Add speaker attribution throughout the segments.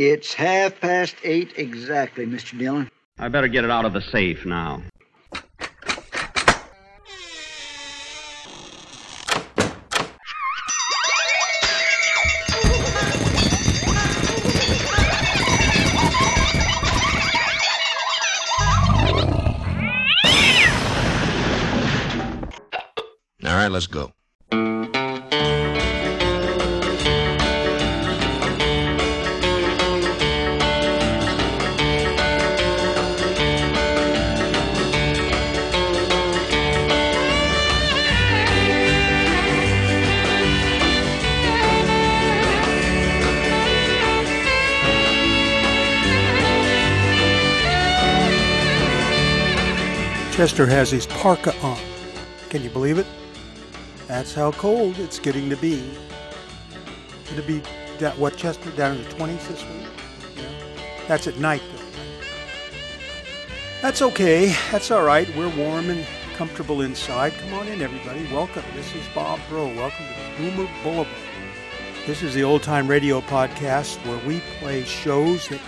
Speaker 1: It's half past eight exactly, Mr. Dillon.
Speaker 2: I better get it out of the safe now.
Speaker 3: All right, let's go.
Speaker 4: Chester has his parka on. Can you believe it? That's how cold it's getting to be. It'll be that what Chester down in the 20s this week. Yeah. That's at night though. That's okay. That's all right. We're warm and comfortable inside. Come on in, everybody. Welcome. This is Bob Bro. Welcome to Boomer Boulevard. This is the old time radio podcast where we play shows that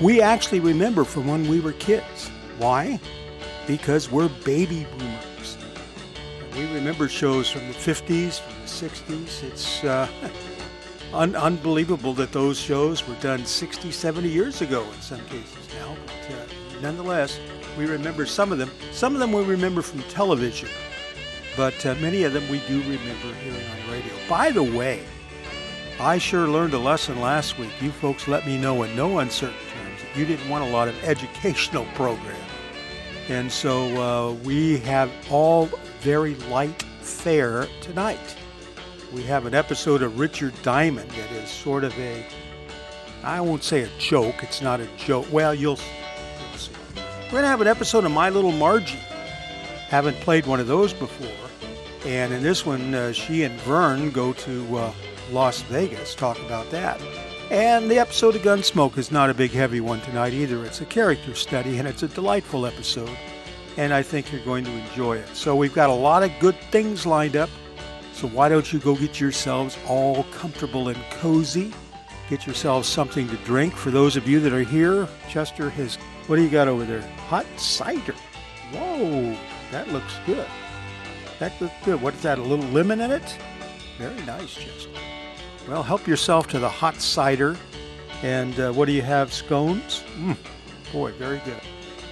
Speaker 4: we actually remember from when we were kids. Why? Because we're baby boomers. We remember shows from the 50s, from the 60s. It's uh, un- unbelievable that those shows were done 60, 70 years ago in some cases now. But uh, nonetheless, we remember some of them. Some of them we remember from television, but uh, many of them we do remember hearing on radio. By the way, I sure learned a lesson last week. You folks let me know in no uncertain terms that you didn't want a lot of educational programs. And so uh, we have all very light fare tonight. We have an episode of Richard Diamond that is sort of a, I won't say a joke, it's not a joke. Well, you'll, you'll see. We're going to have an episode of My Little Margie. Haven't played one of those before. And in this one, uh, she and Vern go to uh, Las Vegas, talk about that. And the episode of Gunsmoke is not a big heavy one tonight either. It's a character study and it's a delightful episode. And I think you're going to enjoy it. So we've got a lot of good things lined up. So why don't you go get yourselves all comfortable and cozy? Get yourselves something to drink. For those of you that are here, Chester has, what do you got over there? Hot cider. Whoa, that looks good. That looks good. What is that, a little lemon in it? Very nice, Chester. Well, help yourself to the hot cider. And uh, what do you have? Scones? Mm, boy, very good.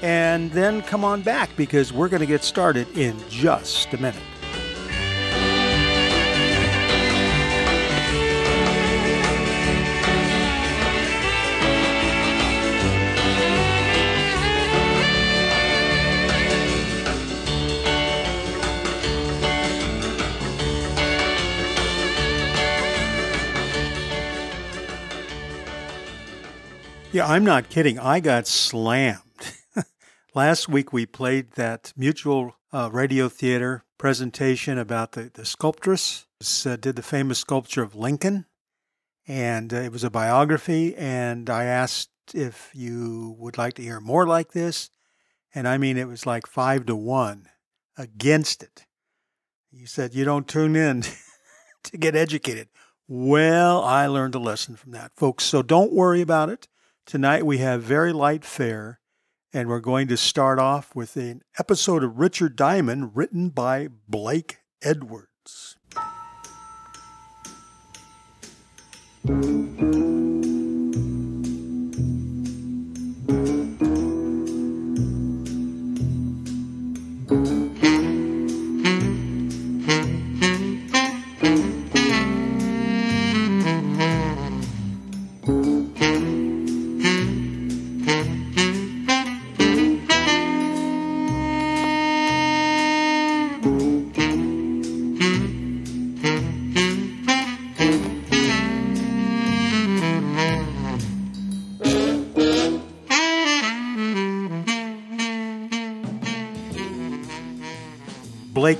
Speaker 4: And then come on back because we're going to get started in just a minute. Yeah, I'm not kidding. I got slammed. Last week we played that Mutual uh, Radio Theater presentation about the, the sculptress. Uh, did the famous sculpture of Lincoln, and uh, it was a biography. And I asked if you would like to hear more like this, and I mean it was like five to one against it. You said you don't tune in to get educated. Well, I learned a lesson from that, folks. So don't worry about it. Tonight we have very light fare, and we're going to start off with an episode of Richard Diamond written by Blake Edwards.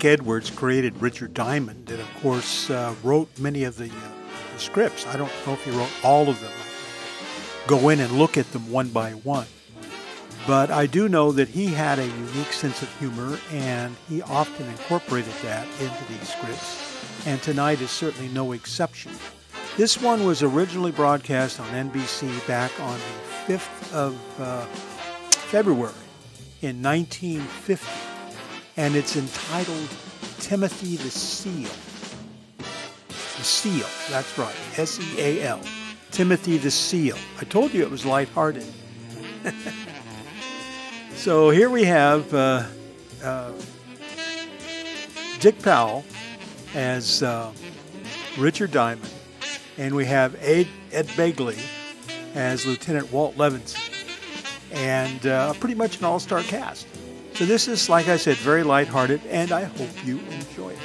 Speaker 4: Edwards created Richard Diamond, and of course uh, wrote many of the, uh, the, scripts. I don't know if he wrote all of them. Go in and look at them one by one. But I do know that he had a unique sense of humor, and he often incorporated that into these scripts. And tonight is certainly no exception. This one was originally broadcast on NBC back on the 5th of uh, February in 1950, and it's entitled Timothy the Seal. The Seal, that's right, S E A L. Timothy the Seal. I told you it was lighthearted. so here we have uh, uh, Dick Powell as uh, Richard Diamond, and we have Ed, Ed Begley as Lieutenant Walt Levinson, and uh, pretty much an all star cast. So this is, like I said, very lighthearted, and I hope you enjoy it.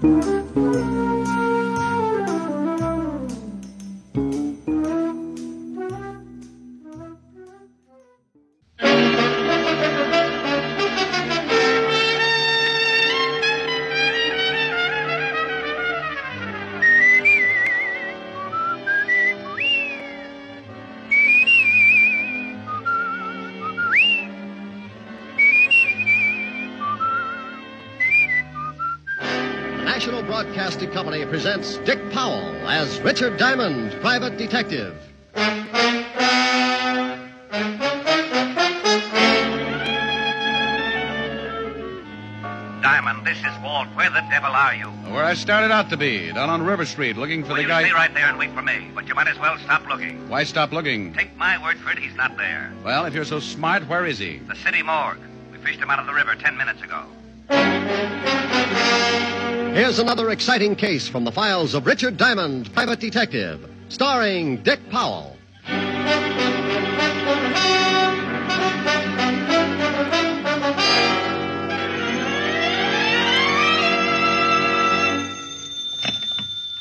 Speaker 3: The presents Dick Powell as Richard Diamond, private detective.
Speaker 5: Diamond, this is Walt. Where the devil are you?
Speaker 6: Where I started out to be, down on River Street, looking for
Speaker 5: Well,
Speaker 6: the
Speaker 5: you
Speaker 6: guy.
Speaker 5: stay right there and wait for me. But you might as well stop looking.
Speaker 6: Why stop looking?
Speaker 5: Take my word for it, he's not there.
Speaker 6: Well, if you're so smart, where is he?
Speaker 5: The city morgue. We fished him out of the river ten minutes ago.
Speaker 3: Here's another exciting case from the files of Richard Diamond, private detective, starring Dick Powell.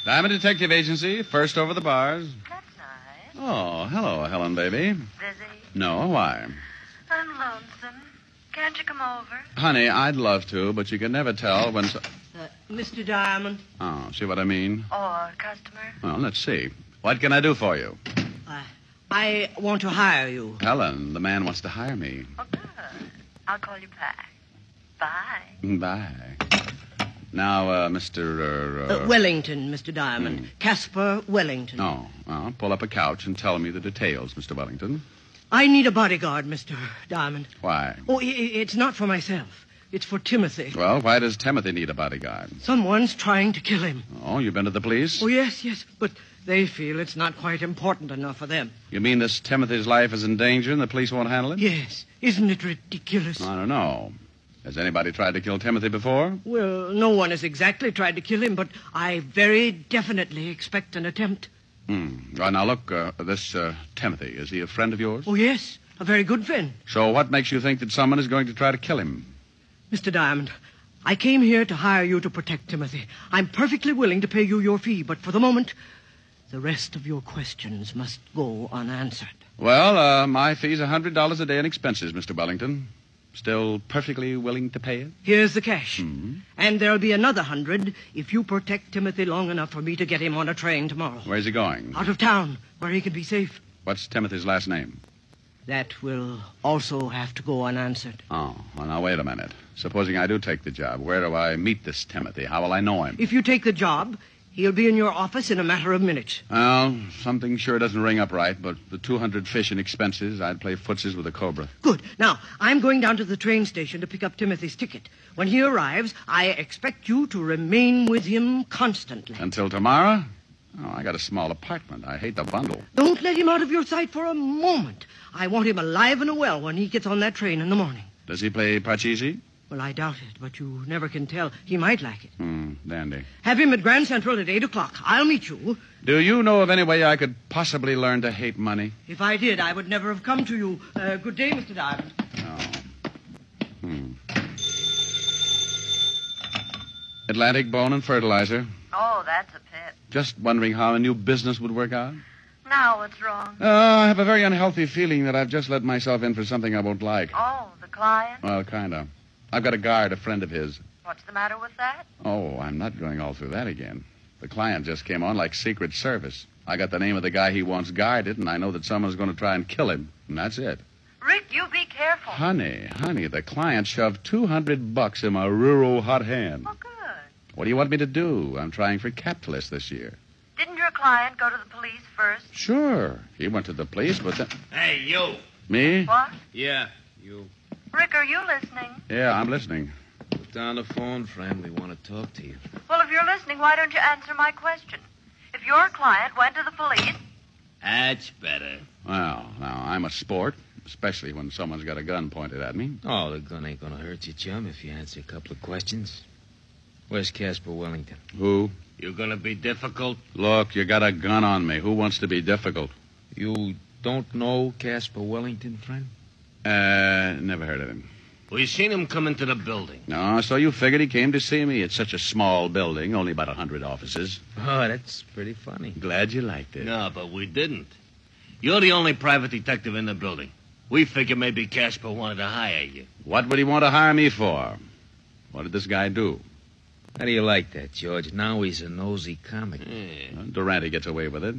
Speaker 6: Diamond Detective Agency, first over the bars.
Speaker 7: That's nice.
Speaker 6: Oh, hello, Helen, baby.
Speaker 7: Busy?
Speaker 6: No, why?
Speaker 7: I'm lonesome. Can't you come over?
Speaker 6: Honey, I'd love to, but you can never tell when. So-
Speaker 8: Uh, Mr. Diamond,
Speaker 6: oh, see what I mean?
Speaker 7: Or customer?
Speaker 6: Well, let's see. What can I do for you?
Speaker 8: I, I want to hire you.
Speaker 6: Helen, the man wants to hire me.
Speaker 7: Oh, good. I'll call you back. Bye.
Speaker 6: Bye. Now, uh, Mr. Uh,
Speaker 8: Uh, Wellington, Mr. Diamond. Caspar Wellington.
Speaker 6: Oh, well, pull up a couch and tell me the details, Mr. Wellington.
Speaker 8: I need a bodyguard, Mr. Diamond.
Speaker 6: Why?
Speaker 8: Oh, it's not for myself. It's for Timothy.
Speaker 6: Well, why does Timothy need a bodyguard?
Speaker 8: Someone's trying to kill him.
Speaker 6: Oh, you've been to the police?
Speaker 8: Oh, yes, yes, but they feel it's not quite important enough for them.
Speaker 6: You mean this Timothy's life is in danger and the police won't handle it?
Speaker 8: Yes, isn't it ridiculous?
Speaker 6: I don't know. Has anybody tried to kill Timothy before?
Speaker 8: Well, no one has exactly tried to kill him, but I very definitely expect an attempt.
Speaker 6: Right, now look, uh, this uh, Timothy, is he a friend of yours?
Speaker 8: Oh, yes, a very good friend.
Speaker 6: So what makes you think that someone is going to try to kill him?
Speaker 8: Mr. Diamond, I came here to hire you to protect Timothy. I'm perfectly willing to pay you your fee, but for the moment, the rest of your questions must go unanswered.
Speaker 6: Well, uh, my fee's a $100 a day in expenses, Mr. Wellington. Still perfectly willing to pay it?
Speaker 8: Here's the cash. Hmm? And there'll be another hundred if you protect Timothy long enough for me to get him on a train tomorrow.
Speaker 6: Where's he going?
Speaker 8: Out of town, where he can be safe.
Speaker 6: What's Timothy's last name?
Speaker 8: That will also have to go unanswered.
Speaker 6: Oh, well, now, wait a minute. Supposing I do take the job, where do I meet this Timothy? How will I know him?
Speaker 8: If you take the job, he'll be in your office in a matter of minutes.
Speaker 6: Well, something sure doesn't ring up right, but the 200 fish and expenses, I'd play footsies with a cobra.
Speaker 8: Good. Now, I'm going down to the train station to pick up Timothy's ticket. When he arrives, I expect you to remain with him constantly.
Speaker 6: Until tomorrow? Oh, I got a small apartment. I hate the bundle.
Speaker 8: Don't let him out of your sight for a moment. I want him alive and well when he gets on that train in the morning.
Speaker 6: Does he play Parcheesi?
Speaker 8: Well, I doubt it, but you never can tell. He might like it.
Speaker 6: Hmm, dandy.
Speaker 8: Have him at Grand Central at 8 o'clock. I'll meet you.
Speaker 6: Do you know of any way I could possibly learn to hate money?
Speaker 8: If I did, I would never have come to you. Uh, good day, Mr. Diamond.
Speaker 6: Oh. Hmm. Atlantic Bone and Fertilizer.
Speaker 7: Oh, that's a pit.
Speaker 6: Just wondering how a new business would work out.
Speaker 7: Now what's wrong?
Speaker 6: Uh, I have a very unhealthy feeling that I've just let myself in for something I won't like.
Speaker 7: Oh, the client?
Speaker 6: Well, kind of. I've got a guard, a friend of his.
Speaker 7: What's the matter with that?
Speaker 6: Oh, I'm not going all through that again. The client just came on like Secret Service. I got the name of the guy he wants guarded, and I know that someone's going to try and kill him. And that's it.
Speaker 7: Rick, you be careful.
Speaker 6: Honey, honey, the client shoved 200 bucks in my rural hot hand.
Speaker 7: Oh, good.
Speaker 6: What do you want me to do? I'm trying for capitalist this year.
Speaker 7: Didn't your client go to the police first?
Speaker 6: Sure. He went to the police, but then.
Speaker 9: Hey, you.
Speaker 6: Me?
Speaker 7: What?
Speaker 9: Yeah, you.
Speaker 7: Rick, are you listening?
Speaker 6: Yeah, I'm listening.
Speaker 9: Put down the phone, friend. We want to talk to you.
Speaker 7: Well, if you're listening, why don't you answer my question? If your client went to the police,
Speaker 9: That's better.
Speaker 6: Well, now, I'm a sport, especially when someone's got a gun pointed at me.
Speaker 9: Oh, the gun ain't gonna hurt you, chum, if you answer a couple of questions. Where's Casper Wellington?
Speaker 6: Who?
Speaker 9: You gonna be difficult?
Speaker 6: Look, you got a gun on me. Who wants to be difficult?
Speaker 9: You don't know Casper Wellington, friend?
Speaker 6: Uh, never heard of him.
Speaker 9: We seen him come into the building.
Speaker 6: No, so you figured he came to see me. It's such a small building, only about a hundred offices.
Speaker 9: Oh, that's pretty funny.
Speaker 6: Glad you liked it.
Speaker 10: No, but we didn't. You're the only private detective in the building. We figured maybe Casper wanted to hire you.
Speaker 6: What would he want to hire me for? What did this guy do?
Speaker 9: How do you like that, George? Now he's a nosy comic.
Speaker 10: Yeah.
Speaker 6: Uh, Durante gets away with it.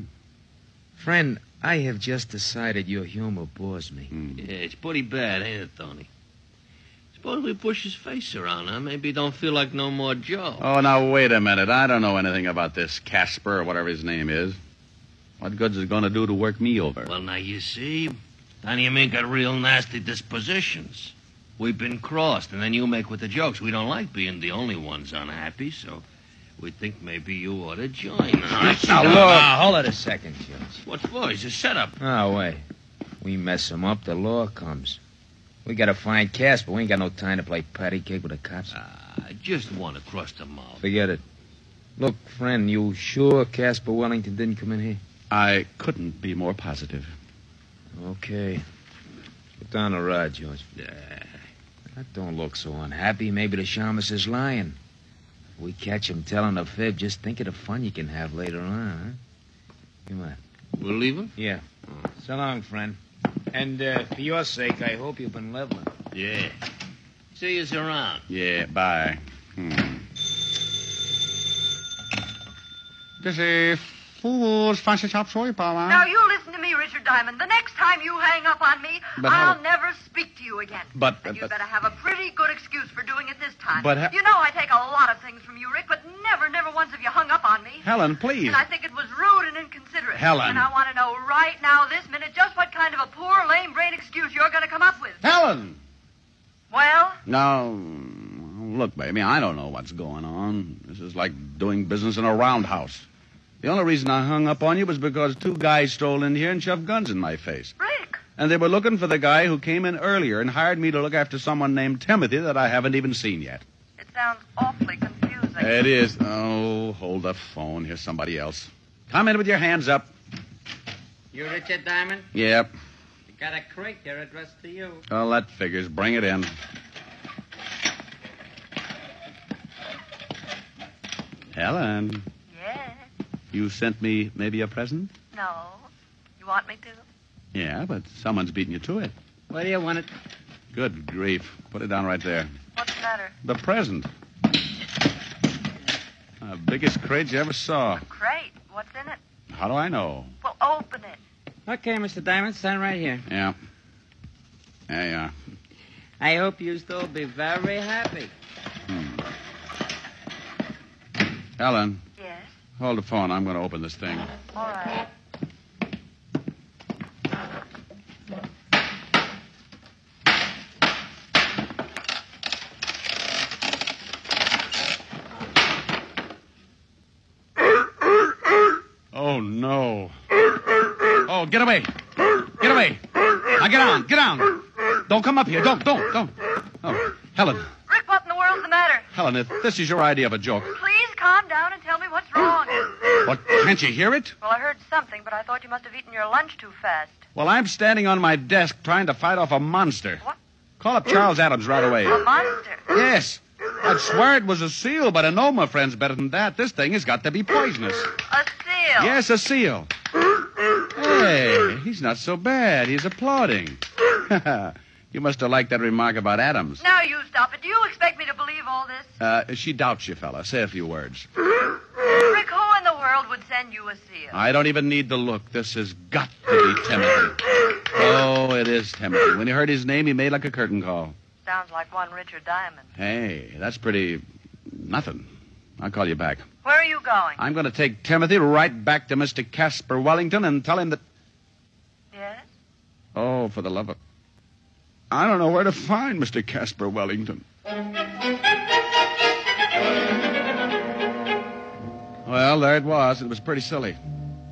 Speaker 9: Friend, I have just decided your humor bores me.
Speaker 6: Hmm.
Speaker 10: Yeah, it's pretty bad, ain't it, Tony? Suppose we push his face around, huh? Maybe he don't feel like no more Joe.
Speaker 6: Oh, now wait a minute. I don't know anything about this Casper or whatever his name is. What good's it going to do to work me over?
Speaker 10: Well, now you see, Tony and me got real nasty dispositions. We've been crossed, and then you make with the jokes. We don't like being the only ones unhappy, so we think maybe you ought to join us.
Speaker 9: Now, look. Now, hold it a second, George.
Speaker 10: What for? It's a setup.
Speaker 9: Oh, wait. We mess him up, the law comes. We gotta find Casper. We ain't got no time to play patty cake with the cops.
Speaker 10: Ah, I just want to cross the mouth.
Speaker 9: Forget it. Look, friend, you sure Casper Wellington didn't come in here?
Speaker 6: I couldn't be more positive.
Speaker 9: Okay. Put down the rod, George. That don't look so unhappy. Maybe the shamus is lying. We catch him telling a fib, just think of the fun you can have later on, huh? Come on.
Speaker 10: We'll leave him?
Speaker 9: Yeah. So long, friend. And uh, for your sake, I hope you've been leveling.
Speaker 10: Yeah. See you around.
Speaker 6: Yeah, bye. Hmm. This is Fool's Fancy Shop Soy Power.
Speaker 7: Now, you listen to me, Richard Diamond. The next time you hang up on me,
Speaker 6: But
Speaker 7: I'll
Speaker 6: how-
Speaker 7: never speak to you again.
Speaker 6: But-
Speaker 7: and you
Speaker 6: but-
Speaker 7: better have a pretty good excuse for doing it this time.
Speaker 6: But ha-
Speaker 7: you know I take a lot of things from you, Rick, but never, never once have you hung up on me.
Speaker 6: Helen, please.
Speaker 7: And I think it was rude and inconsiderate.
Speaker 6: Helen.
Speaker 7: And I want to know right now, this minute, just what kind of a poor, lame brain excuse you're going to come up with.
Speaker 6: Helen!
Speaker 7: Well,
Speaker 6: Now, look, baby, I don't know what's going on. This is like doing business in a roundhouse. The only reason I hung up on you was because two guys strolled in here and shoved guns in my face.
Speaker 7: Rick,
Speaker 6: And they were looking for the guy who came in earlier and hired me to look after someone named Timothy that I haven't even seen yet.
Speaker 7: it sounds awfully confusing.
Speaker 6: It is. Oh, hold the phone. Here's somebody else. Come in with your hands up.
Speaker 11: You Richard Diamond?
Speaker 6: Yep.
Speaker 11: You got a crate here addressed to you.
Speaker 6: Well, that figures. Bring it in. Helen,
Speaker 7: Yes.
Speaker 6: You sent me maybe a present?
Speaker 7: No. You want me to?
Speaker 6: Yeah, but someone's beating you to it.
Speaker 11: Where do you want it?
Speaker 6: Good grief. Put it down right there.
Speaker 7: What's the matter?
Speaker 6: The present. The biggest crate you ever saw.
Speaker 7: Crate. What's in it?
Speaker 6: How do I know?
Speaker 7: Well, open it.
Speaker 11: Okay, Mr. Diamond, stand right here.
Speaker 6: Yeah. There you are.
Speaker 11: I hope you still be very happy. Hmm.
Speaker 6: Helen,
Speaker 7: Yes.
Speaker 6: Hold the phone. I'm going to open this thing.
Speaker 7: All right.
Speaker 6: Oh, no. Oh, get away. Get away. Now get on. Get down. Don't come up here. Don't, don't, don't. Oh, Helen.
Speaker 7: Rick, what in the world's the matter?
Speaker 6: Helen, if this is your idea of a joke,
Speaker 7: Please calm down and tell me what's wrong.
Speaker 6: what, can't you hear it?
Speaker 7: Well, I heard something, but I thought you must have eaten your lunch too fast.
Speaker 6: Well, I'm standing on my desk trying to fight off a monster.
Speaker 7: What?
Speaker 6: Call up Charles Addams right away.
Speaker 7: A monster.
Speaker 6: Yes. I'd swear it was a seal, but I know my friend's better than that. This thing has got to be poisonous.
Speaker 7: A seal.
Speaker 6: Yes, a seal. Hey, he's not so bad. He's applauding. you must have liked that remark about Addams.
Speaker 7: Now you stop it. Do you expect me to believe all this?
Speaker 6: Uh, she doubts you, fella. Say a few words.
Speaker 7: Rick, who in the world would send you a seal.
Speaker 6: I don't even need to look. This has got to be Timothy. Oh, it is Timothy. When he heard his name, he made like a curtain call.
Speaker 7: Sounds like one Richard Diamond.
Speaker 6: Hey, that's pretty. nothing. I'll call you back.
Speaker 7: Where are you going?
Speaker 6: I'm going to take Timothy right back to Mr. Casper Wellington and tell him that.
Speaker 7: Yes?
Speaker 6: Oh, for the love of. I don't know where to find Mr. Casper Wellington. Well, there it was. It was pretty silly.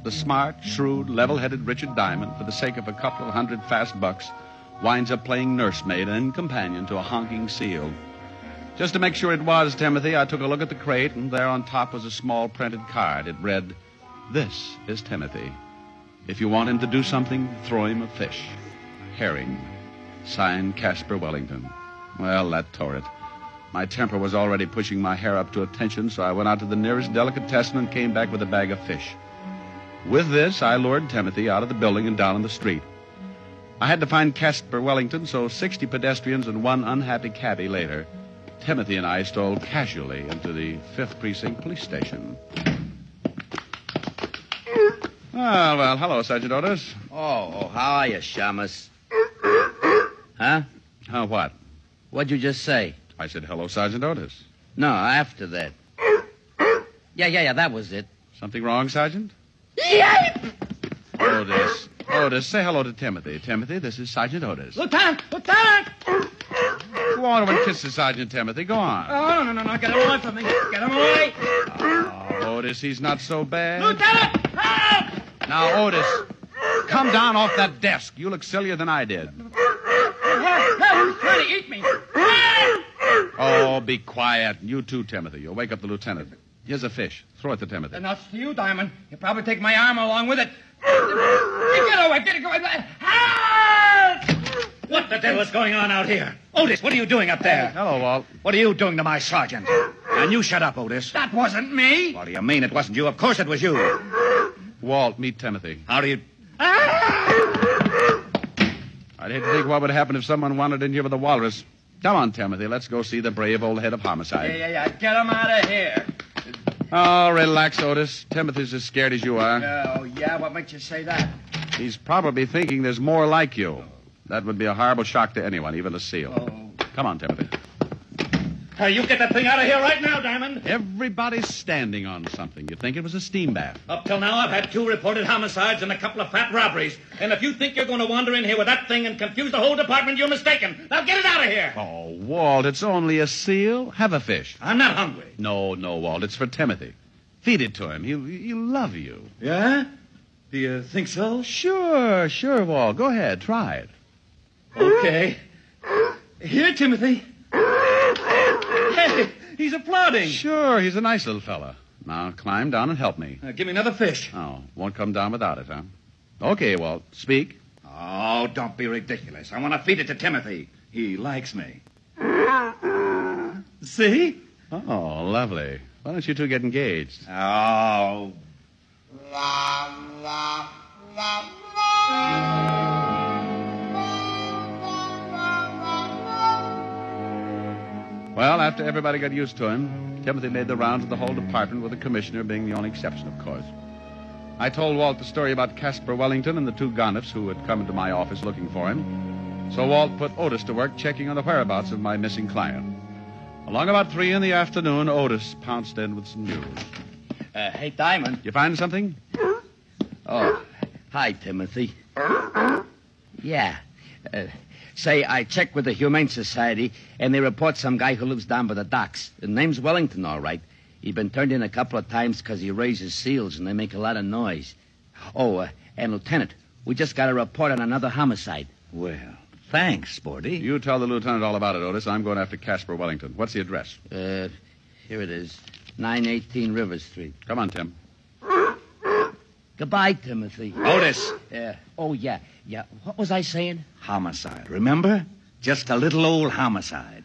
Speaker 6: The smart, shrewd, level headed Richard Diamond, for the sake of a couple of hundred fast bucks, winds up playing nursemaid and companion to a honking seal. Just to make sure it was Timothy, I took a look at the crate, and there on top was a small printed card. It read, This is Timothy. If you want him to do something, throw him a fish. Herring. Signed Casper Wellington. Well, that tore it. My temper was already pushing my hair up to attention, so I went out to the nearest delicatessen and came back with a bag of fish. With this, I lured Timothy out of the building and down on the street. I had to find Casper Wellington, so 60 pedestrians and one unhappy cabby later, Timothy and I stole casually into the 5th Precinct Police Station. Ah, well, hello, Sergeant Otis.
Speaker 12: Oh, oh, how are you, Shamus? Huh?
Speaker 6: Huh, what?
Speaker 12: What'd you just say?
Speaker 6: I said hello, Sergeant Otis.
Speaker 12: No, after that. Yeah, yeah, yeah, that was it.
Speaker 6: Something wrong, Sergeant?
Speaker 12: Yipe!
Speaker 6: Otis. Otis, say hello to Timothy. Timothy, this is Sergeant Otis.
Speaker 13: Lieutenant! Lieutenant!
Speaker 6: Go on over and kiss the Sergeant, Timothy. Go on.
Speaker 13: Oh, no, no, no. Get him away from me. Get him away.
Speaker 6: Oh, Otis, he's not so bad.
Speaker 13: Lieutenant! Help! Ah!
Speaker 6: Now, Otis, come down off that desk. You look sillier than I did.
Speaker 13: Help! Help! Trying to eat me.
Speaker 6: Oh, be quiet. You too, Timothy. You'll wake up the lieutenant. Here's a fish. Throw it to Timothy.
Speaker 13: And Enough for you, Diamond. You'll probably take my arm along with it. Get away! Get away! Help!
Speaker 14: What the devil is going on out here? Otis, what are you doing up there?
Speaker 6: Hello, Walt.
Speaker 14: What are you doing to my sergeant? And you shut up, Otis.
Speaker 13: That wasn't me.
Speaker 14: What do you mean it wasn't you? Of course it was you.
Speaker 6: Walt, meet Timothy.
Speaker 14: How do you... Ah!
Speaker 6: I'd hate to think what would happen if someone wandered in here with a walrus. Come on, Timothy. Let's go see the brave old head of homicide.
Speaker 13: Yeah, yeah, yeah. Get him out of here.
Speaker 6: Oh, relax, Otis. Timothy's as scared as you are.
Speaker 13: Oh, yeah? What makes you say that?
Speaker 6: He's probably thinking there's more like you. That would be a horrible shock to anyone, even a seal.
Speaker 13: Oh.
Speaker 6: Come on, Timothy.
Speaker 14: Uh, you get that thing out of here right now, Diamond.
Speaker 6: Everybody's standing on something. You'd think it was a steam bath.
Speaker 14: Up till now, I've had two reported homicides and a couple of fat robberies. And if you think you're going to wander in here with that thing and confuse the whole department, you're mistaken. Now get it out of here.
Speaker 6: Oh, Walt, it's only a seal. Have a fish.
Speaker 14: I'm not hungry.
Speaker 6: No, no, Walt. It's for Timothy. Feed it to him. He'll, he'll love you.
Speaker 14: Yeah? Do you think so?
Speaker 6: Sure, sure, Walt. Go ahead. Try it.
Speaker 14: Okay. Here, Timothy. Hey, he's applauding.
Speaker 6: Sure, he's a nice little fella. Now climb down and help me.
Speaker 14: Uh, give me another fish.
Speaker 6: Oh, won't come down without it, huh? Okay, Walt. Speak.
Speaker 14: Oh, don't be ridiculous. I want to feed it to Timothy. He likes me. See?
Speaker 6: Oh, lovely. Why don't you two get engaged?
Speaker 14: Oh.
Speaker 6: Well, after everybody got used to him, Timothy made the rounds of the whole department, with the commissioner being the only exception, of course. I told Walt the story about Casper Wellington and the two Gonifs who had come into my office looking for him. So Walt put Otis to work checking on the whereabouts of my missing client. Along about three in the afternoon, Otis pounced in with some news.
Speaker 12: Uh, hey, Diamond.
Speaker 6: You find something?
Speaker 12: Oh, hi, Timothy. Yeah. Uh, say, I checked with the Humane Society, and they report some guy who lives down by the docks. The name's Wellington, all right. He's been turned in a couple of times because he raises seals, and they make a lot of noise. Oh, uh, and Lieutenant, we just got a report on another homicide.
Speaker 14: Well, thanks, Sporty.
Speaker 6: You tell the lieutenant all about it, Otis. I'm going after Casper Wellington. What's the address?
Speaker 12: Uh, here it is. 918 River Street.
Speaker 6: Come on, Tim.
Speaker 12: Goodbye, Timothy.
Speaker 14: Otis.
Speaker 12: Yeah. Oh, yeah. Yeah. What was I saying?
Speaker 14: Homicide, remember? Just a little old homicide.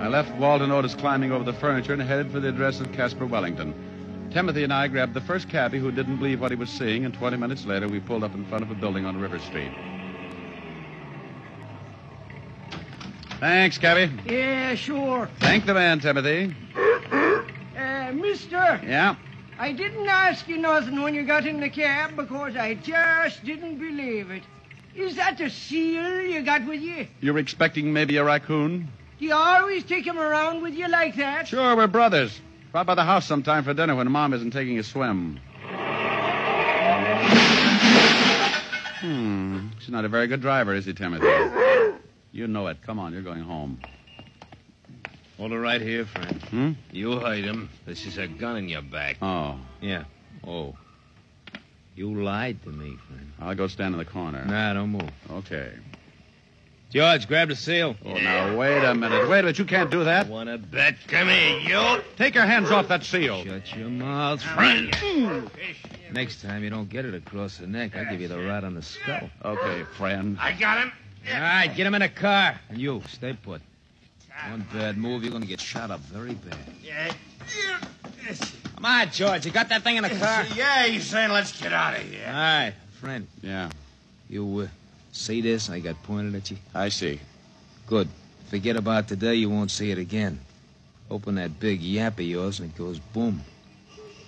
Speaker 6: I left Walt and Otis climbing over the furniture and headed for the address of Casper Wellington. Timothy and I grabbed the first cabbie who didn't believe what he was seeing, and 20 minutes later, we pulled up in front of a building on River Street. Thanks, cabbie.
Speaker 8: Yeah, sure.
Speaker 6: Thank the man, Timothy.
Speaker 15: Uh, mister.
Speaker 6: Yeah?
Speaker 15: I didn't ask you nothing when you got in the cab because I just didn't believe it. Is that a seal you got with you?
Speaker 6: You're expecting maybe a raccoon?
Speaker 15: Do you always take him around with you like that?
Speaker 6: Sure, we're brothers. Drop by the house sometime for dinner when Mom isn't taking a swim. Hmm. She's not a very good driver, is he, Timothy? You know it. Come on, you're going home.
Speaker 10: Hold it right here, friend.
Speaker 6: Hmm?
Speaker 10: You heard him. This is a gun in your back.
Speaker 6: Oh.
Speaker 9: Yeah. Oh. You lied to me, friend.
Speaker 6: I'll go stand in the corner.
Speaker 9: Nah, don't move.
Speaker 6: Okay.
Speaker 9: George, grab the seal.
Speaker 6: Oh, now, wait a minute. Wait a minute. You can't do that.
Speaker 10: Want to bet? Come here, you.
Speaker 6: Take your hands off that seal.
Speaker 9: Shut your mouth, friend. Next time you don't get it across the neck, I'll give you the right on the skull.
Speaker 6: Okay, friend.
Speaker 10: I got him.
Speaker 9: All right, get him in the car. And you, stay put. One bad move, you're going to get shot up very bad.
Speaker 10: Yeah.
Speaker 9: Come on, George. You got that thing in the car?
Speaker 10: Yeah, he's saying let's get out of here.
Speaker 9: All right, friend.
Speaker 6: Yeah,
Speaker 9: You uh, see this I got pointed at you?
Speaker 6: I see.
Speaker 9: Good. Forget about today, you won't see it again. Open that big yap of yours and it goes boom.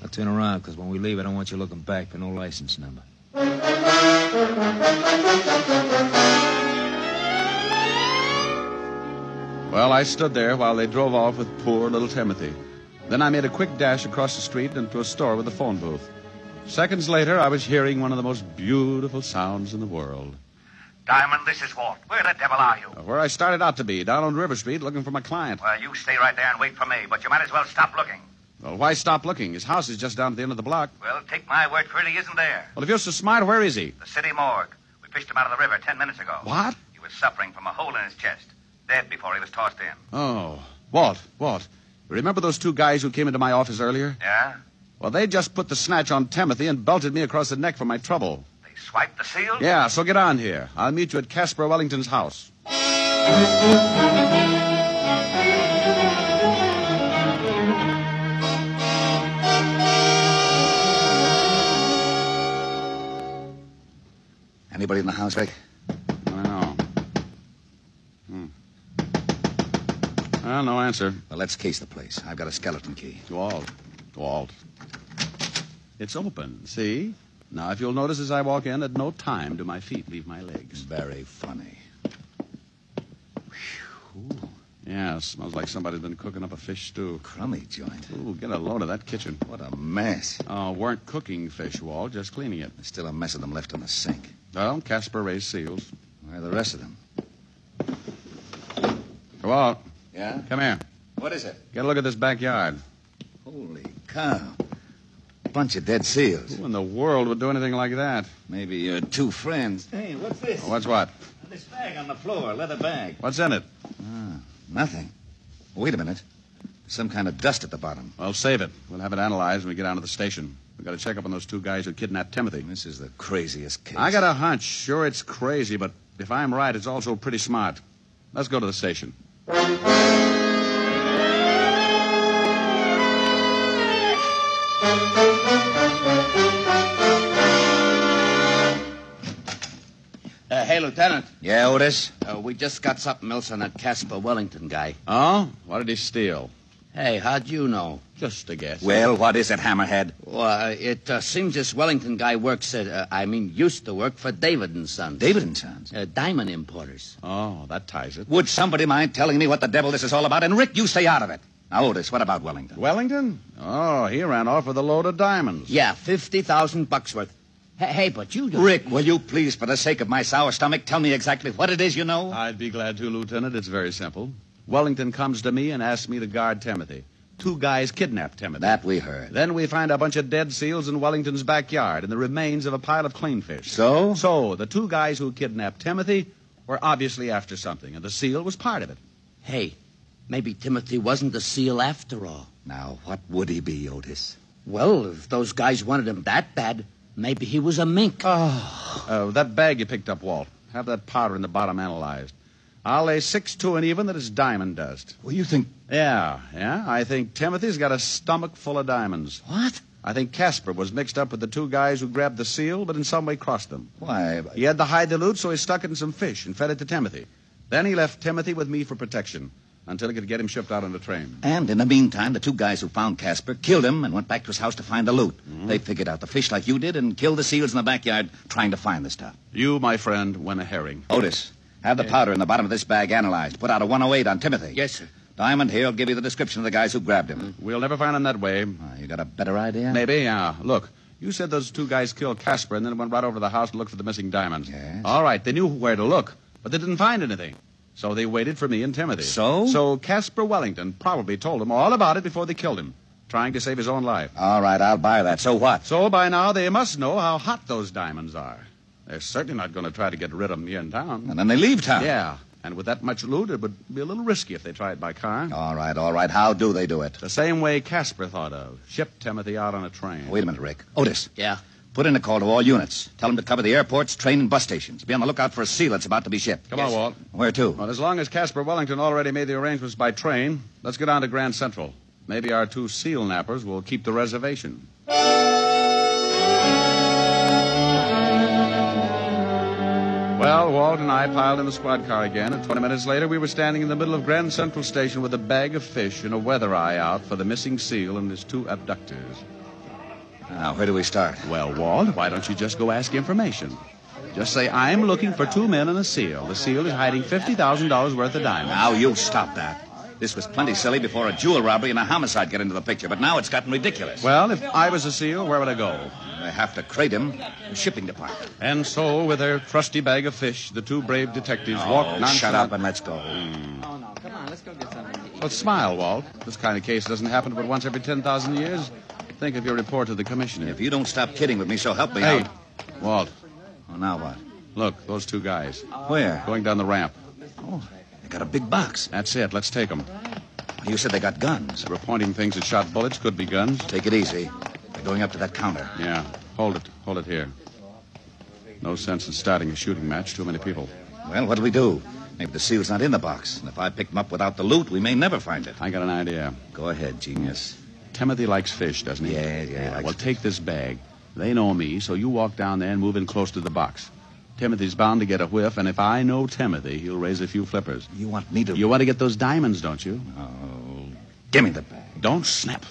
Speaker 9: Now turn around, because when we leave, I don't want you looking back for no license number.
Speaker 6: Well, I stood there while they drove off with poor little Timothy. Then I made a quick dash across the street into a store with a phone booth. Seconds later, I was hearing one of the most beautiful sounds in the world.
Speaker 5: Diamond, this is Walt. Where the devil are you?
Speaker 6: Uh, where I started out to be, down on River Street, looking for my client.
Speaker 5: Well, you stay right there and wait for me, but you might as well stop looking.
Speaker 6: Well, why stop looking? His house is just down at the end of the block.
Speaker 5: Well, take my word for it, he isn't there.
Speaker 6: Well, if you're so smart, where is he?
Speaker 5: The city morgue. We fished him out of the river ten minutes ago.
Speaker 6: What?
Speaker 5: He was suffering from a hole in his chest. Dead before he was tossed in.
Speaker 6: Oh, Walt, Walt. Remember those two guys who came into my office earlier?
Speaker 5: Yeah?
Speaker 6: Well, they just put the snatch on Timothy and belted me across the neck for my trouble.
Speaker 5: They swiped the seal?
Speaker 6: Yeah, so get on here. I'll meet you at Casper Wellington's house.
Speaker 16: Anybody in the house, Rick?
Speaker 6: Well, no answer.
Speaker 16: Well, let's case the place. I've got a skeleton key.
Speaker 6: Walt. Walt. It's open, see? Now, if you'll notice as I walk in, at no time do my feet leave my legs.
Speaker 16: Very funny.
Speaker 6: Yeah, smells like somebody's been cooking up a fish stew.
Speaker 16: Crummy joint.
Speaker 6: Ooh, get a load of that kitchen.
Speaker 16: What a mess.
Speaker 6: Oh, weren't cooking fish, Walt, just cleaning it.
Speaker 16: There's still a mess of them left in the sink.
Speaker 6: Well, Casper raised seals.
Speaker 16: Where are the rest of them?
Speaker 6: Walt,
Speaker 16: Yeah?
Speaker 6: come here.
Speaker 16: What is it?
Speaker 6: Get a look at this backyard.
Speaker 16: Holy cow. Bunch of dead seals.
Speaker 6: Who in the world would do anything like that?
Speaker 16: Maybe your two friends.
Speaker 17: Hey, what's this?
Speaker 6: What's what?
Speaker 17: This bag on the floor, leather bag.
Speaker 6: What's in it?
Speaker 16: Ah, nothing. Wait a minute. There's some kind of dust at the bottom.
Speaker 6: Well, save it. We'll have it analyzed when we get down to the station. We've got to check up on those two guys who kidnapped Timothy.
Speaker 16: This is the craziest case.
Speaker 6: I got a hunch. Sure, it's crazy, but if I'm right, it's also pretty smart. Let's go to the station.
Speaker 12: Uh, hey, Lieutenant.
Speaker 16: Yeah, Otis?
Speaker 12: Uh, we just got something else on that Casper Wellington guy.
Speaker 6: Oh? What did he steal?
Speaker 12: Hey, how'd you know?
Speaker 6: Just a guess.
Speaker 16: Well, what is it, Hammerhead?
Speaker 12: Well, uh, it uh, seems this Wellington guy works at, uh, I mean, used to work for David and Sons.
Speaker 16: David and Sons?
Speaker 12: Uh, diamond importers.
Speaker 6: Oh, that ties it.
Speaker 16: Would somebody mind telling me what the devil this is all about? And Rick, you stay out of it. Now, Otis, what about Wellington?
Speaker 6: Wellington? Oh, he ran off with a load of diamonds.
Speaker 12: Yeah, 50,000 bucks worth. Hey, hey, but you don't...
Speaker 16: Rick, will you please, for the sake of my sour stomach, tell me exactly what it is you know?
Speaker 6: I'd be glad to, Lieutenant. It's very simple. Wellington comes to me and asks me to guard Timothy. Two guys kidnapped Timothy.
Speaker 16: That we heard.
Speaker 6: Then we find a bunch of dead seals in Wellington's backyard and the remains of a pile of cleanfish.
Speaker 16: So?
Speaker 6: So, the two guys who kidnapped Timothy were obviously after something, and the seal was part of it.
Speaker 12: Hey, maybe Timothy wasn't the seal after all.
Speaker 16: Now, what would he be, Otis?
Speaker 12: Well, if those guys wanted him that bad, maybe he was a mink.
Speaker 6: Oh. Uh, that bag you picked up, Walt. Have that powder in the bottom analyzed. I'll lay six to an even that it's diamond dust.
Speaker 16: Well, you think.
Speaker 6: Yeah, yeah. I think Timothy's got a stomach full of diamonds.
Speaker 12: What?
Speaker 6: I think Casper was mixed up with the two guys who grabbed the seal, but in some way crossed them.
Speaker 16: Why?
Speaker 6: He had to hide the loot, so he stuck it in some fish and fed it to Timothy. Then he left Timothy with me for protection. until he could get him shipped out on the train.
Speaker 16: And in the meantime, the two guys who found Casper killed him and went back to his house to find the loot. Mm-hmm. They figured out the fish like you did and killed the seals in the backyard trying to find the stuff.
Speaker 6: You, my friend, went a herring.
Speaker 16: Otis, have the powder in the bottom of this bag analyzed. Put out a 108 on Timothy.
Speaker 12: Yes, sir.
Speaker 16: Diamond here will give you the description of the guys who grabbed him. Mm-hmm.
Speaker 6: We'll never find him that way.
Speaker 16: Ah, you got a better idea?
Speaker 6: Maybe, yeah. Look, you said those two guys killed Casper and then went right over to the house to look for the missing diamonds.
Speaker 16: Yes.
Speaker 6: All right, they knew where to look, but they didn't find anything. So they waited for me and Timothy.
Speaker 16: So?
Speaker 6: So Casper Wellington probably told them all about it before they killed him, trying to save his own life.
Speaker 16: All right, I'll buy that. So what?
Speaker 6: So by now they must know how hot those diamonds are. They're certainly not going to try to get rid of them here in town.
Speaker 16: And then they leave town.
Speaker 6: Yeah. And with that much loot, it would be a little risky if they tried by car.
Speaker 16: All right, all right. How do they do it?
Speaker 6: The same way Casper thought of. Ship Timothy out on a train.
Speaker 16: Wait a minute, Rick. Otis.
Speaker 12: Yeah.
Speaker 16: Put in a call to all units. Tell them to cover the airports, train, and bus stations. Be on the lookout for a seal that's about to be shipped.
Speaker 6: Come on, Walt.
Speaker 16: Where to?
Speaker 6: Well, as long as Casper Wellington already made the arrangements by train, let's go down to Grand Central. Maybe our two seal nappers will keep the reservation. Well, Walt and I piled in the squad car again, and 20 minutes later, we were standing in the middle of Grand Central Station with a bag of fish and a weather eye out for the missing seal and his two abductors.
Speaker 16: Now, where do we start?
Speaker 6: Well, Walt, why don't you just go ask information? Just say, I'm looking for two men and a seal. The seal is hiding $50,000 worth of diamonds.
Speaker 16: Now, you stop that. This was plenty silly before a jewel robbery and a homicide get into the picture, but now it's gotten ridiculous.
Speaker 6: Well, if I was a seal, where would I go?
Speaker 16: They have to crate him. The shipping department.
Speaker 6: And so, with their trusty bag of fish, the two brave detectives oh, walked
Speaker 16: Oh,
Speaker 6: nonchalant.
Speaker 16: shut up and let's go.
Speaker 11: Oh, no. Come on, let's go get something to.
Speaker 6: Well, smile, Walt. This kind of case doesn't happen but once every 10,000 years. Think of your report to the commissioner.
Speaker 16: If you don't stop kidding with me, so help me
Speaker 6: Hey,
Speaker 16: out.
Speaker 6: Walt,
Speaker 16: Oh, now what?
Speaker 6: look, those two guys.
Speaker 16: Where?
Speaker 6: Going down the ramp.
Speaker 16: Oh, they got a big box.
Speaker 6: That's it. Let's take them.
Speaker 16: You said they got guns.
Speaker 6: We're pointing things that shot bullets. Could be guns.
Speaker 16: Take it easy. They're going up to that counter.
Speaker 6: Yeah. Hold it. Hold it here. No sense in starting a shooting match. Too many people.
Speaker 16: Well, what do we do? Maybe the seal's not in the box. And if I pick them up without the loot, we may never find it.
Speaker 6: I got an idea.
Speaker 16: Go ahead, genius.
Speaker 6: Timothy likes fish, doesn't he?
Speaker 16: Yeah, yeah, likes
Speaker 6: well, take this bag. They know me, so you walk down there and move in close to the box. Timothy's bound to get a whiff, and if I know Timothy, he'll raise a few flippers.
Speaker 16: You want me to.
Speaker 6: You want to get those diamonds, don't you?
Speaker 16: Oh, give me the bag.
Speaker 6: Don't snap.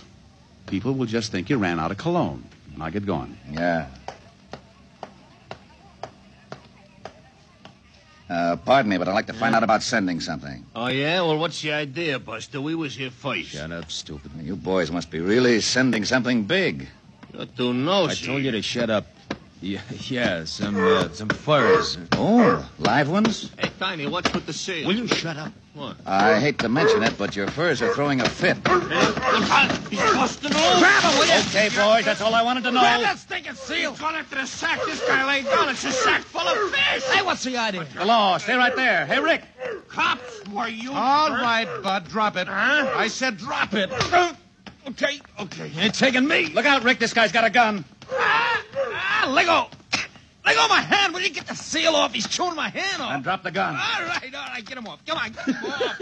Speaker 6: People will just think you ran out of cologne. Now get going.
Speaker 16: Yeah. Uh, pardon me, but I'd like to find out about sending something.
Speaker 10: Oh, yeah? Well, what's the idea, Buster? We was here first.
Speaker 16: Shut up, stupid. You boys must be really sending something big.
Speaker 10: You're too nosy.
Speaker 9: I told you to shut up. Yeah, yeah some uh, some furs.
Speaker 16: Oh, live ones?
Speaker 10: Hey, Tiny, what's with the seal?
Speaker 12: Will you shut up?
Speaker 10: What?
Speaker 16: I hate to mention it, but your furs are throwing a fit.
Speaker 10: He's busting off.
Speaker 13: Grab him, will you?
Speaker 16: Okay, boys, that's all I wanted to know.
Speaker 13: Grab that stinking seal.
Speaker 10: Gone after the sack. This guy laid down. It's a sack full of fish.
Speaker 13: Hey, what's the idea?
Speaker 16: The law, stay right there. Hey, Rick.
Speaker 10: Cops, were you?
Speaker 14: All right, Bud, drop it.
Speaker 10: Huh?
Speaker 14: I said drop it.
Speaker 10: Okay, okay.
Speaker 14: You ain't taking me.
Speaker 16: Look out, Rick. This guy's got a gun.
Speaker 13: Ah, ah, let go. Let go of my hand. Will you get the seal off? He's chewing my hand off.
Speaker 16: And drop the gun.
Speaker 13: All right, all right. Get him off. Come on, get him off.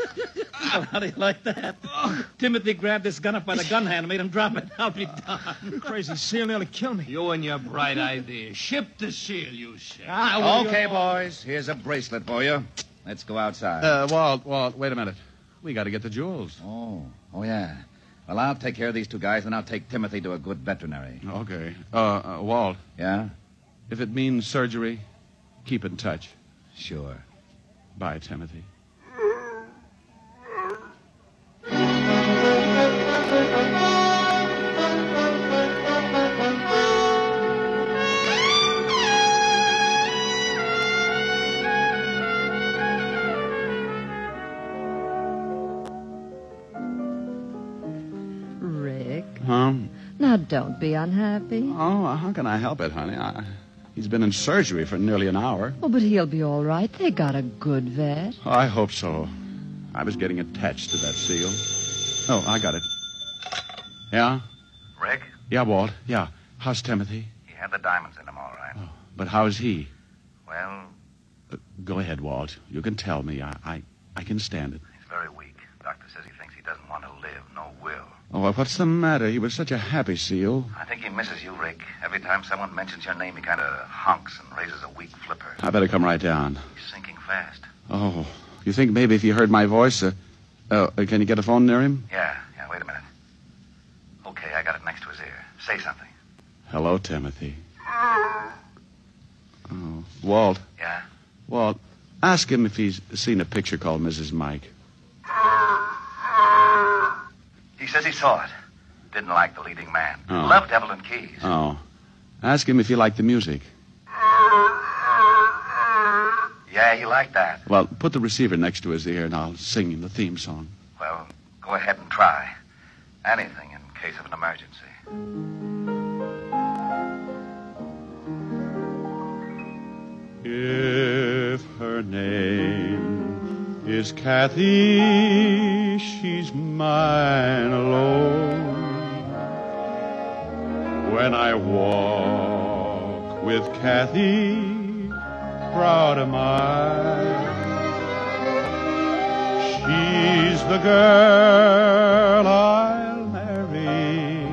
Speaker 11: How do you like that? Timothy grabbed this gun up by the gun hand and made him drop it. I'll be darned.
Speaker 13: Crazy seal nearly killed me.
Speaker 10: You and your bright idea. Ship the seal, you said.
Speaker 13: Ah, well,
Speaker 16: Okay,
Speaker 13: you're-
Speaker 16: boys. Here's a bracelet for you. Let's go outside.
Speaker 6: Uh, Walt, Walt, wait a minute. We got to get the jewels.
Speaker 16: oh, oh, yeah. Well, I'll take care of these two guys, and I'll take Timothy to a good veterinary.
Speaker 6: Okay. Uh, uh, Walt,
Speaker 16: Yeah?
Speaker 6: if it means surgery, keep in touch.
Speaker 16: Sure.
Speaker 6: Bye, Timothy.
Speaker 18: Now don't be unhappy.
Speaker 6: Oh, how can I help it, honey? I, he's been in surgery for nearly an hour.
Speaker 18: Oh, but he'll be all right. They got a good vet.
Speaker 6: I hope so. I was getting attached to that seal. Oh, I got it. Yeah?
Speaker 5: Rick,
Speaker 6: Yeah, Walt. Yeah. How's Timothy?
Speaker 5: he had the diamonds in him, all right.
Speaker 6: But how's he?
Speaker 5: Well,
Speaker 6: Uh, go ahead, Walt. You can tell me. I, I, I can stand it.
Speaker 5: he's very weak. Doctor says he thinks he doesn't want to live, no will.
Speaker 6: Oh, what's the matter? He was such a happy seal.
Speaker 5: I think he misses you, Rick. Every time someone mentions your name, he kind of honks and raises a weak flipper.
Speaker 6: I better come right down.
Speaker 5: He's sinking fast.
Speaker 6: Oh, you think maybe if he heard my voice, uh, Oh, uh, can you get a phone near him?
Speaker 5: Yeah, yeah, wait a minute. Okay, I got it next to his ear. Say something.
Speaker 6: Hello, Timothy. Oh, Walt.
Speaker 5: Yeah?
Speaker 6: Walt, ask him if he's seen a picture called Mrs. Mike.
Speaker 5: He says he saw it. Didn't like the leading man.
Speaker 6: Oh.
Speaker 5: Loved Evelyn Keyes.
Speaker 6: Oh. Ask him if he liked the music.
Speaker 5: Yeah, he liked that.
Speaker 6: Well, put the receiver next to his ear and I'll sing him the theme song.
Speaker 5: Well, go ahead and try. Anything in case of an emergency.
Speaker 6: If her name is Kathy, she's mine alone. When I walk with Kathy, proud am I. She's the girl I'll marry,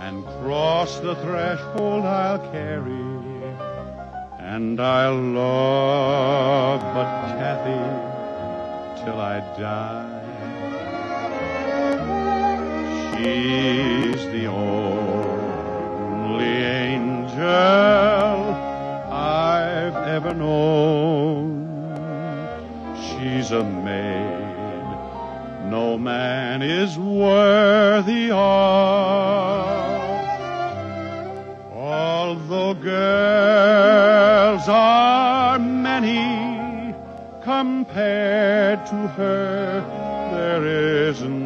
Speaker 6: and cross the threshold I'll carry. And I'll love but Kathy till I die. She's the only angel I've ever known. She's a maid no man is worthy of. Although girls are compared to her, there isn't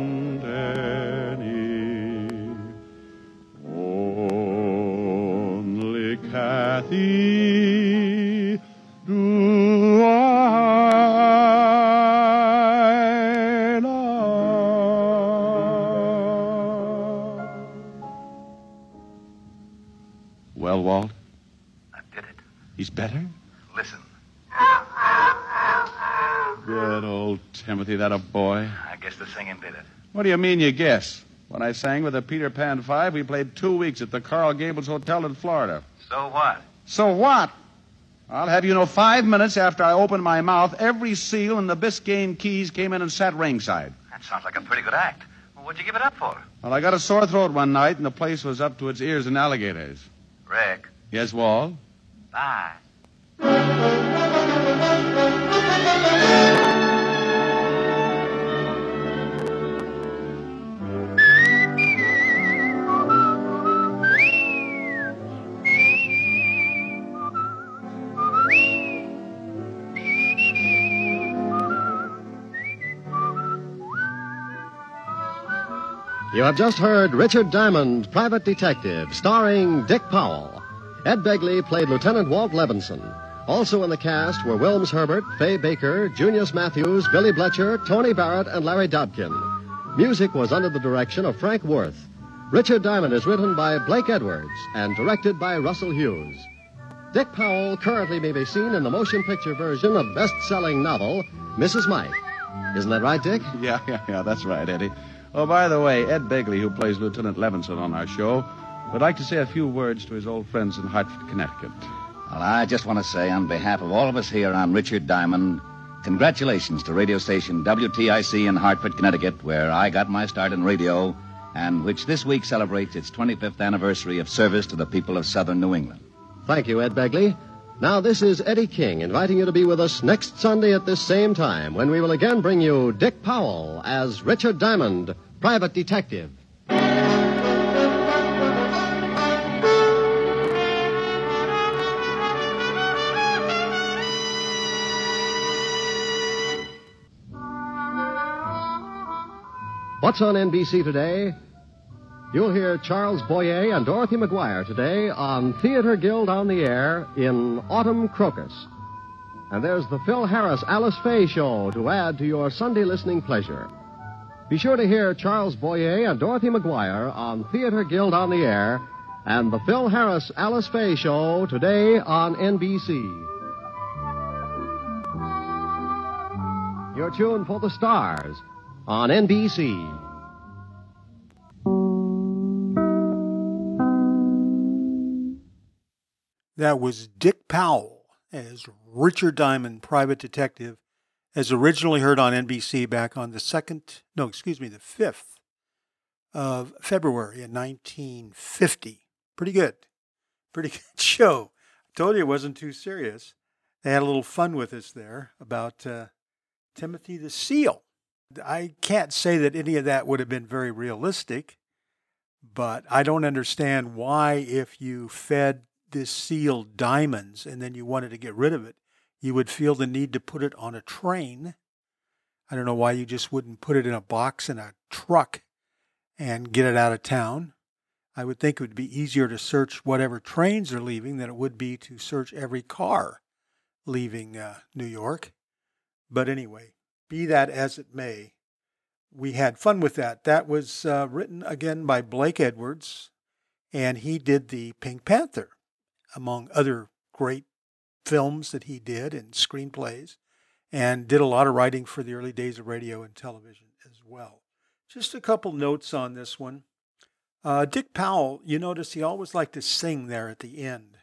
Speaker 6: Timothy, that a boy.
Speaker 5: I guess the singing did it.
Speaker 6: What do you mean you guess? When I sang with the Peter Pan Five, we played two weeks at the Coral Gables Hotel in Florida.
Speaker 5: So what?
Speaker 6: So what? I'll have you know, five minutes after I opened my mouth, every seal in the Biscayne Keys came in and sat ringside.
Speaker 5: That sounds like a pretty good act. Well, what'd you give it up for?
Speaker 6: Well, I got a sore throat one night, and the place was up to its ears in alligators.
Speaker 5: Rick.
Speaker 6: Yes, Walt?
Speaker 5: Bye.
Speaker 3: You have just heard Richard Diamond, Private Detective, starring Dick Powell. Ed Begley played Lieutenant Walt Levinson. Also in the cast were Wilms Herbert, Fay Baker, Junius Matthews, Billy Bletcher, Tony Barrett, and Larry Dobkin. Music was under the direction of Frank Worth. Richard Diamond is written by Blake Edwards and directed by Russell Hughes. Dick Powell currently may be seen in the motion picture version of best-selling novel Mrs. Mike. Isn't that right, Dick?
Speaker 6: Yeah, yeah, yeah, that's right, Eddie. Oh, by the way, Ed Begley, who plays Lieutenant Levinson on our show, would like to say a few words to his old friends in Hartford, Connecticut.
Speaker 16: Well, I just want to say, on behalf of all of us here on Richard Diamond, congratulations to radio station WTIC in Hartford, Connecticut, where I got my start in radio, and which this week celebrates its 25th anniversary of service to the people of southern New England.
Speaker 3: Thank you, Ed Begley. Now, this is Eddie King inviting you to be with us next Sunday at this same time when we will again bring you Dick Powell as Richard Diamond, Private Detective. What's on NBC today? You'll hear Charles Boyer and Dorothy McGuire today on Theater Guild on the Air in Autumn Crocus. And there's the Phil Harris Alice Faye show to add to your Sunday listening pleasure. Be sure to hear Charles Boyer and Dorothy McGuire on Theater Guild on the Air and the Phil Harris Alice Faye show today on NBC. You're tuned for the stars on NBC.
Speaker 4: That was Dick Powell as Richard Diamond, private detective, as originally heard on NBC back on the 2nd, no, excuse me, the 5th of February in 1950. Pretty good. Pretty good show. Told you it wasn't too serious. They had a little fun with us there about uh, Timothy the Seal. I can't say that any of that would have been very realistic, but I don't understand why, if you fed this seal diamonds and then you wanted to get rid of it, you would feel the need to put it on a train. I don't know why you just wouldn't put it in a box in a truck and get it out of town. I would think it would be easier to search whatever trains are leaving than it would be to search every car leaving uh, New York. But anyway, be that as it may, we had fun with that. That was uh, written again by Blake Edwards, and he did the Pink Panther, among other great films that he did and screenplays, and did a lot of writing for the early days of radio and television as well. Just a couple notes on this one. Uh, Dick Powell, you notice he always liked to sing there at the end.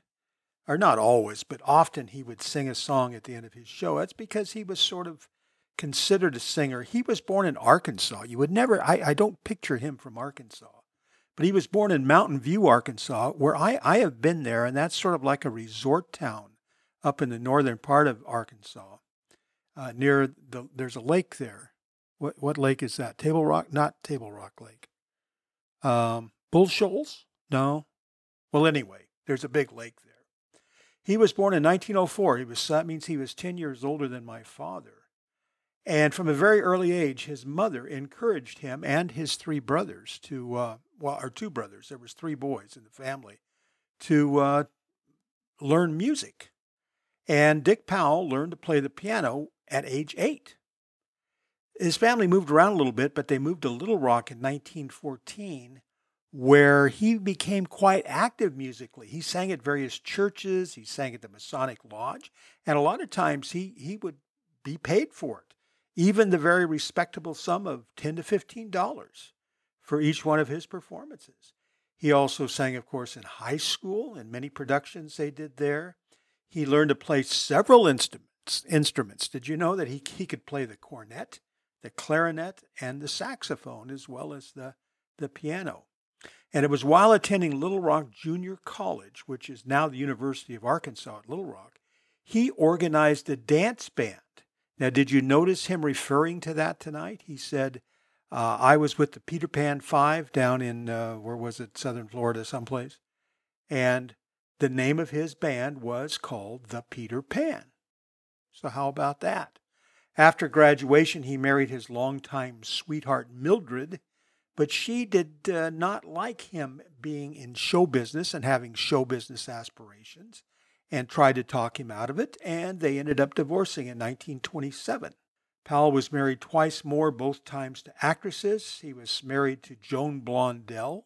Speaker 4: Or not always, but often he would sing a song at the end of his show. That's because he was sort of considered a singer. He was born in Arkansas. You would never, I, I don't picture him from Arkansas, but he was born in Mountain View, Arkansas, where I, I have been there, and that's sort of like a resort town up in the northern part of Arkansas. Uh, near the, there's a lake there. What, what lake is that? Table Rock? Not Table Rock Lake. Um, Bull Shoals? No. Well, anyway, there's a big lake there. He was born in 1904. He was, that means he was 10 years older than my father. And from a very early age, his mother encouraged him and his three brothers to, uh, well, or two brothers, there was three boys in the family, to uh, learn music. And Dick Powell learned to play the piano at age eight. His family moved around a little bit, but they moved to Little Rock in 1914, where he became quite active musically. He sang at various churches, he sang at the Masonic Lodge, and a lot of times he, he would be paid for it even the very respectable sum of 10 to 15 dollars for each one of his performances. He also sang, of course, in high school in many productions they did there. He learned to play several instruments. Instruments. Did you know that he, he could play the cornet, the clarinet, and the saxophone, as well as the, the piano? And it was while attending Little Rock Junior College, which is now the University of Arkansas at Little Rock, he organized a dance band now, did you notice him referring to that tonight? He said, uh, I was with the Peter Pan Five down in, uh, where was it, Southern Florida, someplace. And the name of his band was called the Peter Pan. So, how about that? After graduation, he married his longtime sweetheart, Mildred, but she did uh, not like him being in show business and having show business aspirations and tried to talk him out of it, and they ended up divorcing in 1927. Powell was married twice more, both times to actresses. He was married to Joan Blondell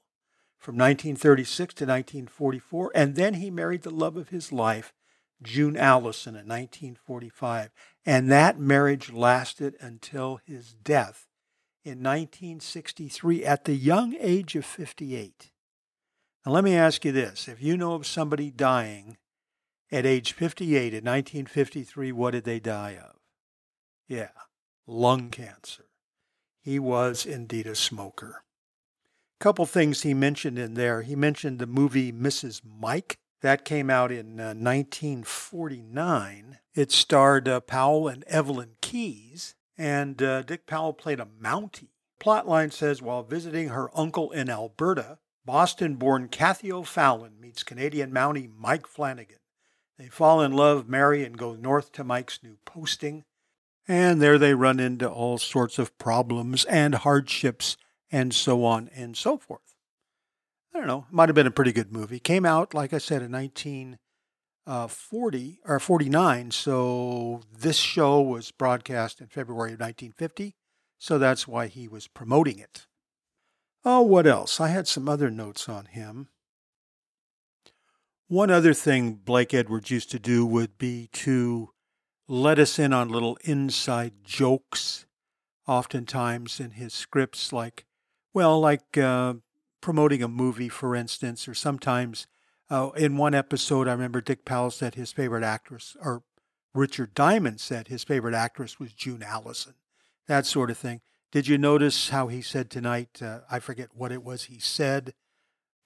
Speaker 4: from 1936 to 1944, and then he married the love of his life, June Allyson, in 1945. And that marriage lasted until his death in 1963 at the young age of 58. Now, let me ask you this if you know of somebody dying at age 58 in 1953, what did they die of? Yeah, lung cancer. He was indeed a smoker. A couple things he mentioned in there. He mentioned the movie Mrs. Mike. That came out in uh, 1949. It starred uh, Powell and Evelyn Keyes, and uh, Dick Powell played a Mountie. Plotline says while visiting her uncle in Alberta, Boston born Kathy O'Fallon meets Canadian Mountie Mike Flanagan. They fall in love, marry, and go north to Mike's new posting. And there they run into all sorts of problems and hardships and so on and so forth. I don't know. It might have been a pretty good movie. Came out, like I said, in 1940 uh, or 49. So this show was broadcast in February of 1950. So that's why he was promoting it. Oh, what else? I had some other notes on him. One other thing Blake Edwards used to do would be to let us in on little inside jokes, oftentimes in his scripts, like, well, like uh, promoting a movie, for instance, or sometimes uh, in one episode, I remember Dick Powell said his favorite actress or Richard Diamond said his favorite actress was June Allyson, that sort of thing. Did you notice how he said tonight? Uh, I forget what it was he said,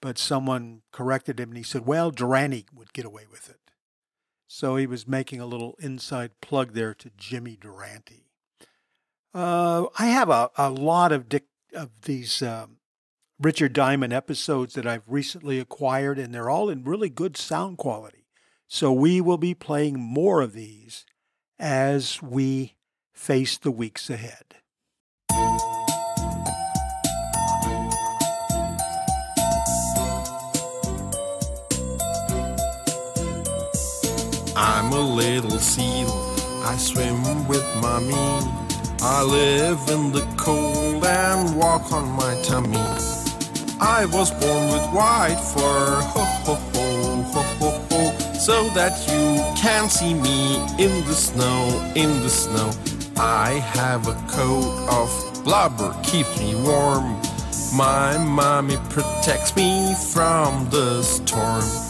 Speaker 4: but someone corrected him and he said, well, Durante would get away with it. So he was making a little inside plug there to Jimmy Durante. Uh, I have a, a lot of Dick, of these um, Richard Diamond episodes that I've recently acquired, and they're all in really good sound quality. So we will be playing more of these as we face the weeks ahead.
Speaker 19: Little seal. I swim with mommy. I live in the cold and walk on my tummy. I was born with white fur, ho ho ho ho ho ho, so that you can see me in the snow, in the snow. I have a coat of blubber, keeps me warm. My mommy protects me from the storm.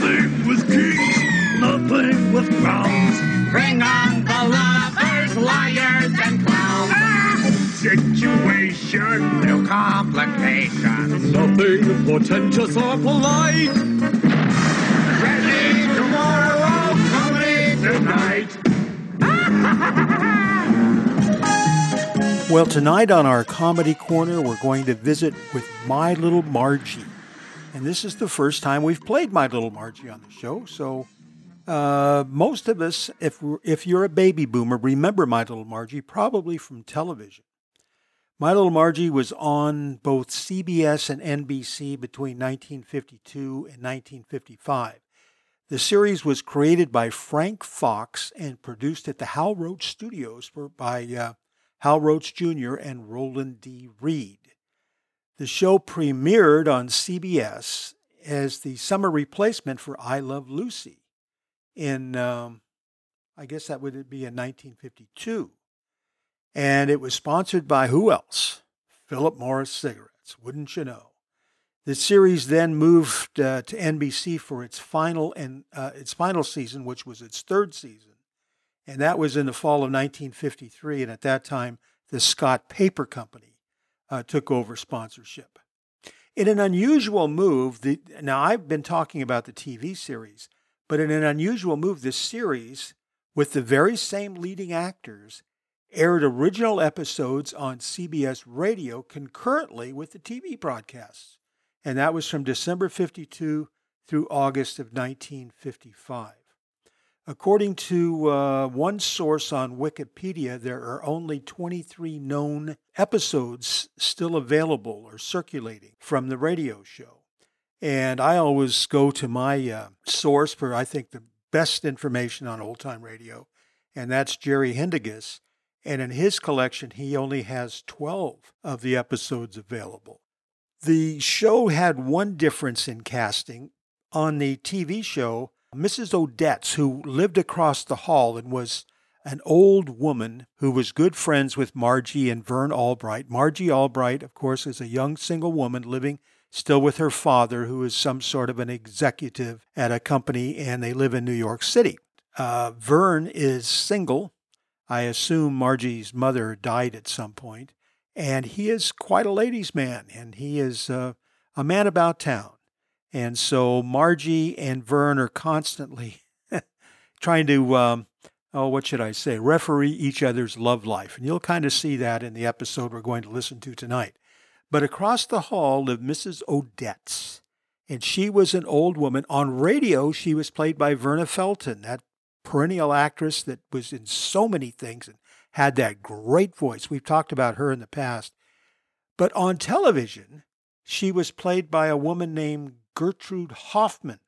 Speaker 20: Nothing with kings, nothing with crowns.
Speaker 21: Bring on the lovers, liars, and clowns.
Speaker 20: Situation,
Speaker 21: No complications.
Speaker 20: nothing portentous or polite.
Speaker 21: Ready tomorrow, comedy
Speaker 20: Tonight.
Speaker 4: Well, tonight on our Comedy Corner, we're going to visit with My Little Margie. And this is the first time we've played My Little Margie on the show. So, uh, most of us, if, if you're a baby boomer, remember My Little Margie probably from television. My Little Margie was on both CBS and NBC between 1952 and 1955. The series was created by Frank Fox and produced at the Hal Roach Studios by uh, Hal Roach Jr. and Roland D. Reed. The show premiered on CBS as the summer replacement for I Love Lucy in, um, I guess that would be in 1952. And it was sponsored by who else? Philip Morris Cigarettes, wouldn't you know? The series then moved uh, to NBC for its final and uh, its final season, which was its third season, and that was in the fall of 1953. And at that time, the Scott Paper Company uh, took over sponsorship. In an unusual move, the, now I've been talking about the TV series, but in an unusual move, this series, with the very same leading actors, aired original episodes on CBS radio concurrently with the TV broadcasts. And that was from December 52 through August of 1955. According to uh, one source on Wikipedia, there are only 23 known episodes still available or circulating from the radio show. And I always go to my uh, source for, I think, the best information on old time radio, and that's Jerry Haendiges. And in his collection, he only has 12 of the episodes available. The show had one difference in casting. On the TV show, Mrs. Odetts, who lived across the hall and was an old woman who was good friends with Margie and Vern Albright. Margie Albright, of course, is a young single woman living still with her father, who is some sort of an executive at a company, and they live in New York City. Uh, Vern is single. I assume Margie's mother died at some point, and he is quite a ladies' man, and he is uh, a man about town. And so Margie and Vern are constantly trying to, um, oh, what should I say, referee each other's love life. And you'll kind of see that in the episode we're going to listen to tonight. But across the hall lived Mrs. Odetts, and she was an old woman. On radio, she was played by Verna Felton, that perennial actress that was in so many things and had that great voice. We've talked about her in the past. But on television, she was played by a woman named Gertrude Hoffman,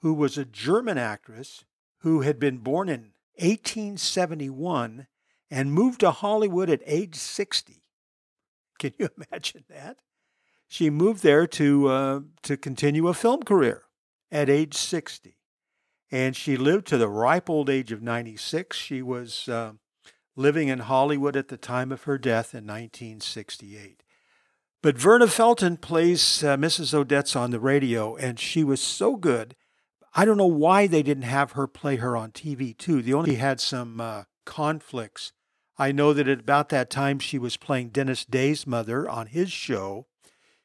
Speaker 4: who was a German actress who had been born in 1871 and moved to Hollywood at age 60. Can you imagine that? She moved there to uh, to continue a film career at age 60, and she lived to the ripe old age of 96. She was uh, living in Hollywood at the time of her death in 1968. But Verna Felton plays uh, Mrs. Odetts on the radio, and she was so good. I don't know why they didn't have her play her on TV too. The only had some uh, conflicts. I know that at about that time she was playing Dennis Day's mother on his show.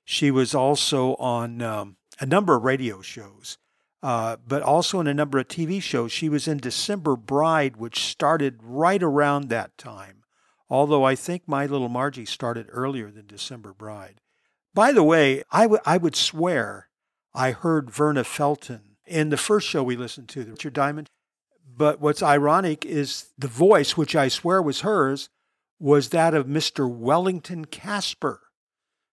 Speaker 4: She was also on um, a number of radio shows, uh, but also in a number of TV shows. She was in December Bride, which started right around that time although I think My Little Margie started earlier than December Bride. By the way, I, w- I would swear I heard Verna Felton in the first show we listened to, Richard Diamond. But what's ironic is the voice, which I swear was hers, was that of Mr. Wellington Casper,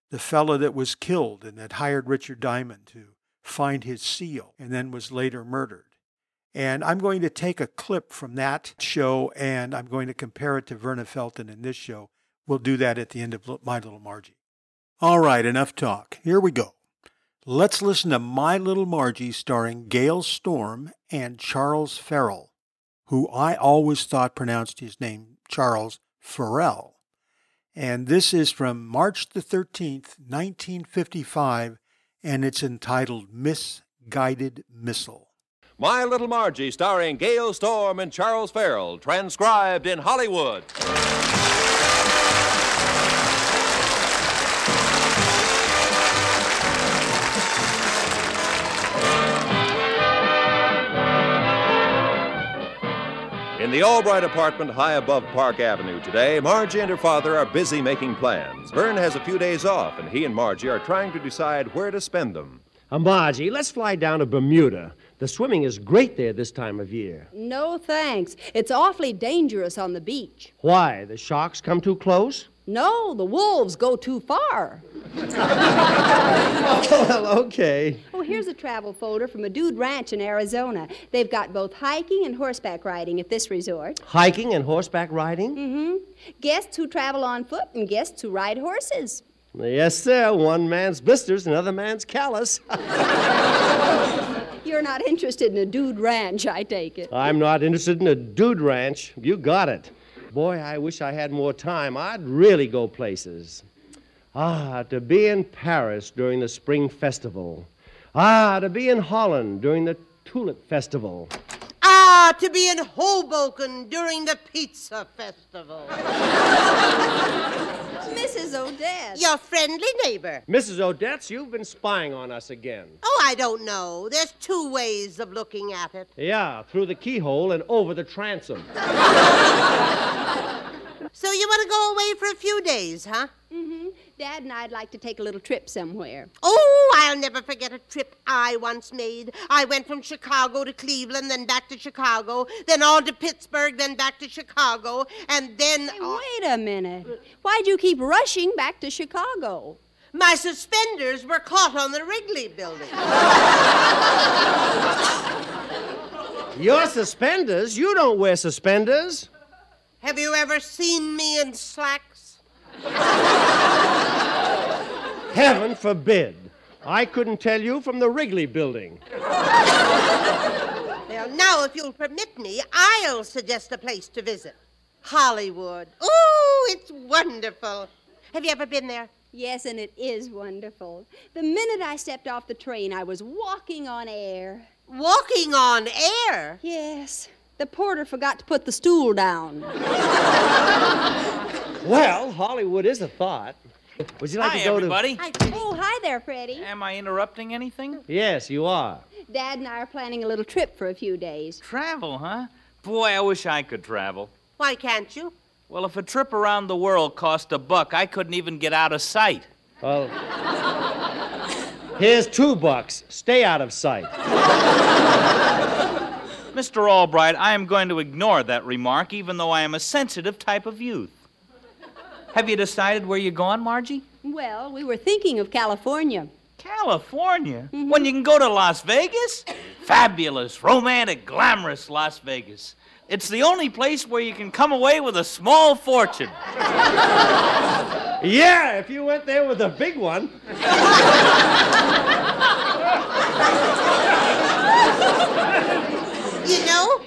Speaker 4: the fellow that was killed and that hired Richard Diamond to find his seal and then was later murdered. And I'm going to take a clip from that show and I'm going to compare it to Verna Felton in this show. We'll do that at the end of My Little Margie. All right, enough talk. Here we go. Let's listen to My Little Margie starring Gale Storm and Charles Farrell, who I always thought pronounced his name Charles Farrell. And this is from March the 13th, 1955, and it's entitled Misguided Missile.
Speaker 22: My Little Margie, starring Gale Storm and Charles Farrell, transcribed in Hollywood. In the Albright apartment high above Park Avenue today, Margie and her father are busy making plans. Vern has a few days off, and he and Margie are trying to decide where to spend them.
Speaker 23: Uh, Margie, let's fly down to Bermuda. The swimming is great there this time of year.
Speaker 24: No, thanks. It's awfully dangerous on the beach.
Speaker 23: Why? The sharks come too close?
Speaker 24: No, the wolves go too far.
Speaker 23: oh, well, okay.
Speaker 24: Oh, here's a travel folder from a dude ranch in Arizona. They've got both hiking and horseback riding at this resort.
Speaker 23: Hiking and horseback riding?
Speaker 24: Mm-hmm. Guests who travel on foot and guests who ride horses.
Speaker 23: Yes, sir. One man's blisters, another man's callus.
Speaker 24: You're not interested in a dude ranch, I take it.
Speaker 23: I'm not interested in a dude ranch. You got it. Boy, I wish I had more time. I'd really go places. Ah, to be in Paris during the Spring Festival. Ah, to be in Holland during the Tulip Festival.
Speaker 25: Ah, to be in Hoboken during the Pizza Festival.
Speaker 24: Mrs. Odette.
Speaker 25: Your friendly neighbor.
Speaker 23: Mrs. Odette, you've been spying on us again.
Speaker 25: Oh, I don't know. There's two ways of looking at it.
Speaker 23: Yeah, through the keyhole and over the transom.
Speaker 25: so you want to go away for a few days, huh?
Speaker 24: Mm-hmm. Dad and I'd like to take a little trip somewhere.
Speaker 25: Oh, I'll never forget a trip I once made. I went from Chicago to Cleveland, then back to Chicago, then on to Pittsburgh, then back to Chicago, and then.
Speaker 24: Hey, wait a minute. Why'd you keep rushing back to Chicago?
Speaker 25: My suspenders were caught on the Wrigley building.
Speaker 23: Your suspenders? You don't wear suspenders.
Speaker 25: Have you ever seen me in slacks?
Speaker 23: Heaven forbid. I couldn't tell you from the Wrigley building.
Speaker 25: Well, now, if you'll permit me, I'll suggest a place to visit Hollywood. Oh, it's wonderful. Have you ever been there?
Speaker 24: Yes, and it is wonderful. The minute I stepped off the train, I was walking on air.
Speaker 25: Walking on air?
Speaker 24: Yes. The porter forgot to put the stool down.
Speaker 23: Well, Hollywood is a thought. Would you like
Speaker 26: Hi,
Speaker 23: to go
Speaker 26: everybody.
Speaker 24: Hi, oh, hi there, Freddie.
Speaker 26: Am I interrupting anything?
Speaker 23: Yes, you are.
Speaker 24: Dad and I are planning a little trip for a few days.
Speaker 26: Travel, huh? Boy, I wish I could travel.
Speaker 25: Why can't you?
Speaker 26: Well, if a trip around the world cost a buck, I couldn't even get out of sight.
Speaker 23: Well, here's two bucks. Stay out of sight.
Speaker 26: Mr. Albright, I am going to ignore that remark, even though I am a sensitive type of youth. Have you decided where you're going, Margie?
Speaker 24: Well, we were thinking of California.
Speaker 26: California? Mm-hmm. When you can go to Las Vegas? Fabulous, romantic, glamorous Las Vegas. It's the only place where you can come away with a small fortune.
Speaker 23: Yeah, if you went there with a big one.
Speaker 25: You know,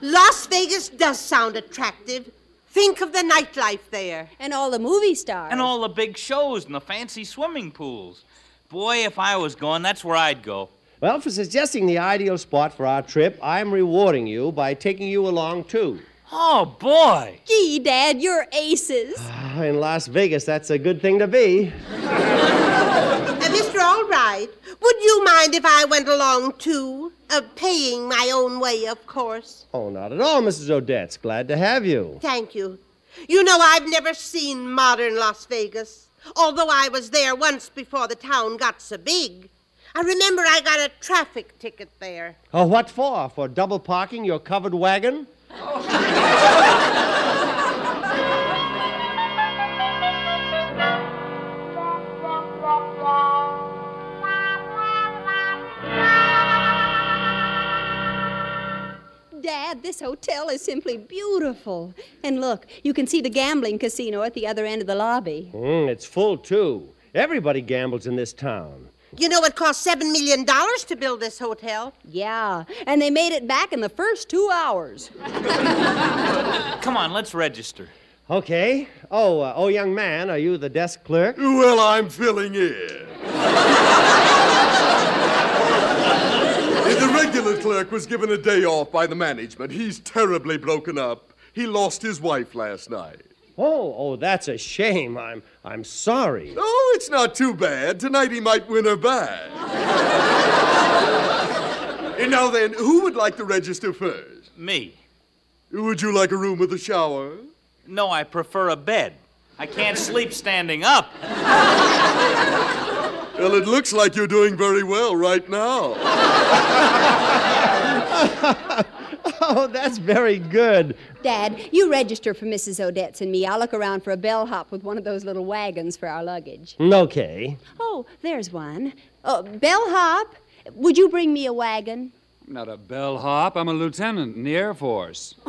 Speaker 25: Las Vegas does sound attractive. Think of the nightlife there.
Speaker 24: And all the movie stars.
Speaker 26: And all the big shows and the fancy swimming pools. Boy, if I was going, that's where I'd go.
Speaker 23: Well, for suggesting the ideal spot for our trip, I'm rewarding you by taking you along, too.
Speaker 26: Oh, boy.
Speaker 24: Gee, Dad, you're aces.
Speaker 23: Ah, In Las Vegas, that's a good thing to be.
Speaker 25: Uh, Mr. Albright, would you mind if I went along too? Uh, paying my own way, of course.
Speaker 23: Oh, not at all, Mrs. Odetts. Glad to have you.
Speaker 25: Thank you. You know, I've never seen modern Las Vegas, although I was there once before the town got so big. I remember I got a traffic ticket there.
Speaker 23: Oh, what for? For double parking your covered wagon?
Speaker 24: Dad, this hotel is simply beautiful. And look, you can see the gambling casino at the other end of the lobby.
Speaker 23: Mm, it's full, too. Everybody gambles in this town.
Speaker 25: You know, it cost $7 million to build this hotel.
Speaker 24: Yeah, and they made it back in the first two hours.
Speaker 26: Come on, let's register.
Speaker 23: Okay. Oh, uh, oh, young man, are you the desk clerk?
Speaker 20: Well, I'm filling in. the regular clerk was given a day off by the management. He's terribly broken up. He lost his wife last night.
Speaker 23: Oh, oh, that's a shame. I'm, I'm sorry.
Speaker 20: Oh, it's not too bad. Tonight he might win her back. and now then, who would like to register first?
Speaker 26: Me.
Speaker 20: Would you like a room with a shower?
Speaker 26: No, I prefer a bed. I can't sleep standing up.
Speaker 20: Well, it looks like you're doing very well right now.
Speaker 23: oh, that's very good.
Speaker 24: Dad, you register for Mrs. Odetts and me. I'll look around for a bellhop with one of those little wagons for our luggage.
Speaker 23: Okay.
Speaker 24: Oh, there's one. Oh, bellhop, would you bring me a wagon?
Speaker 27: I'm not a bellhop. I'm a lieutenant in the Air Force.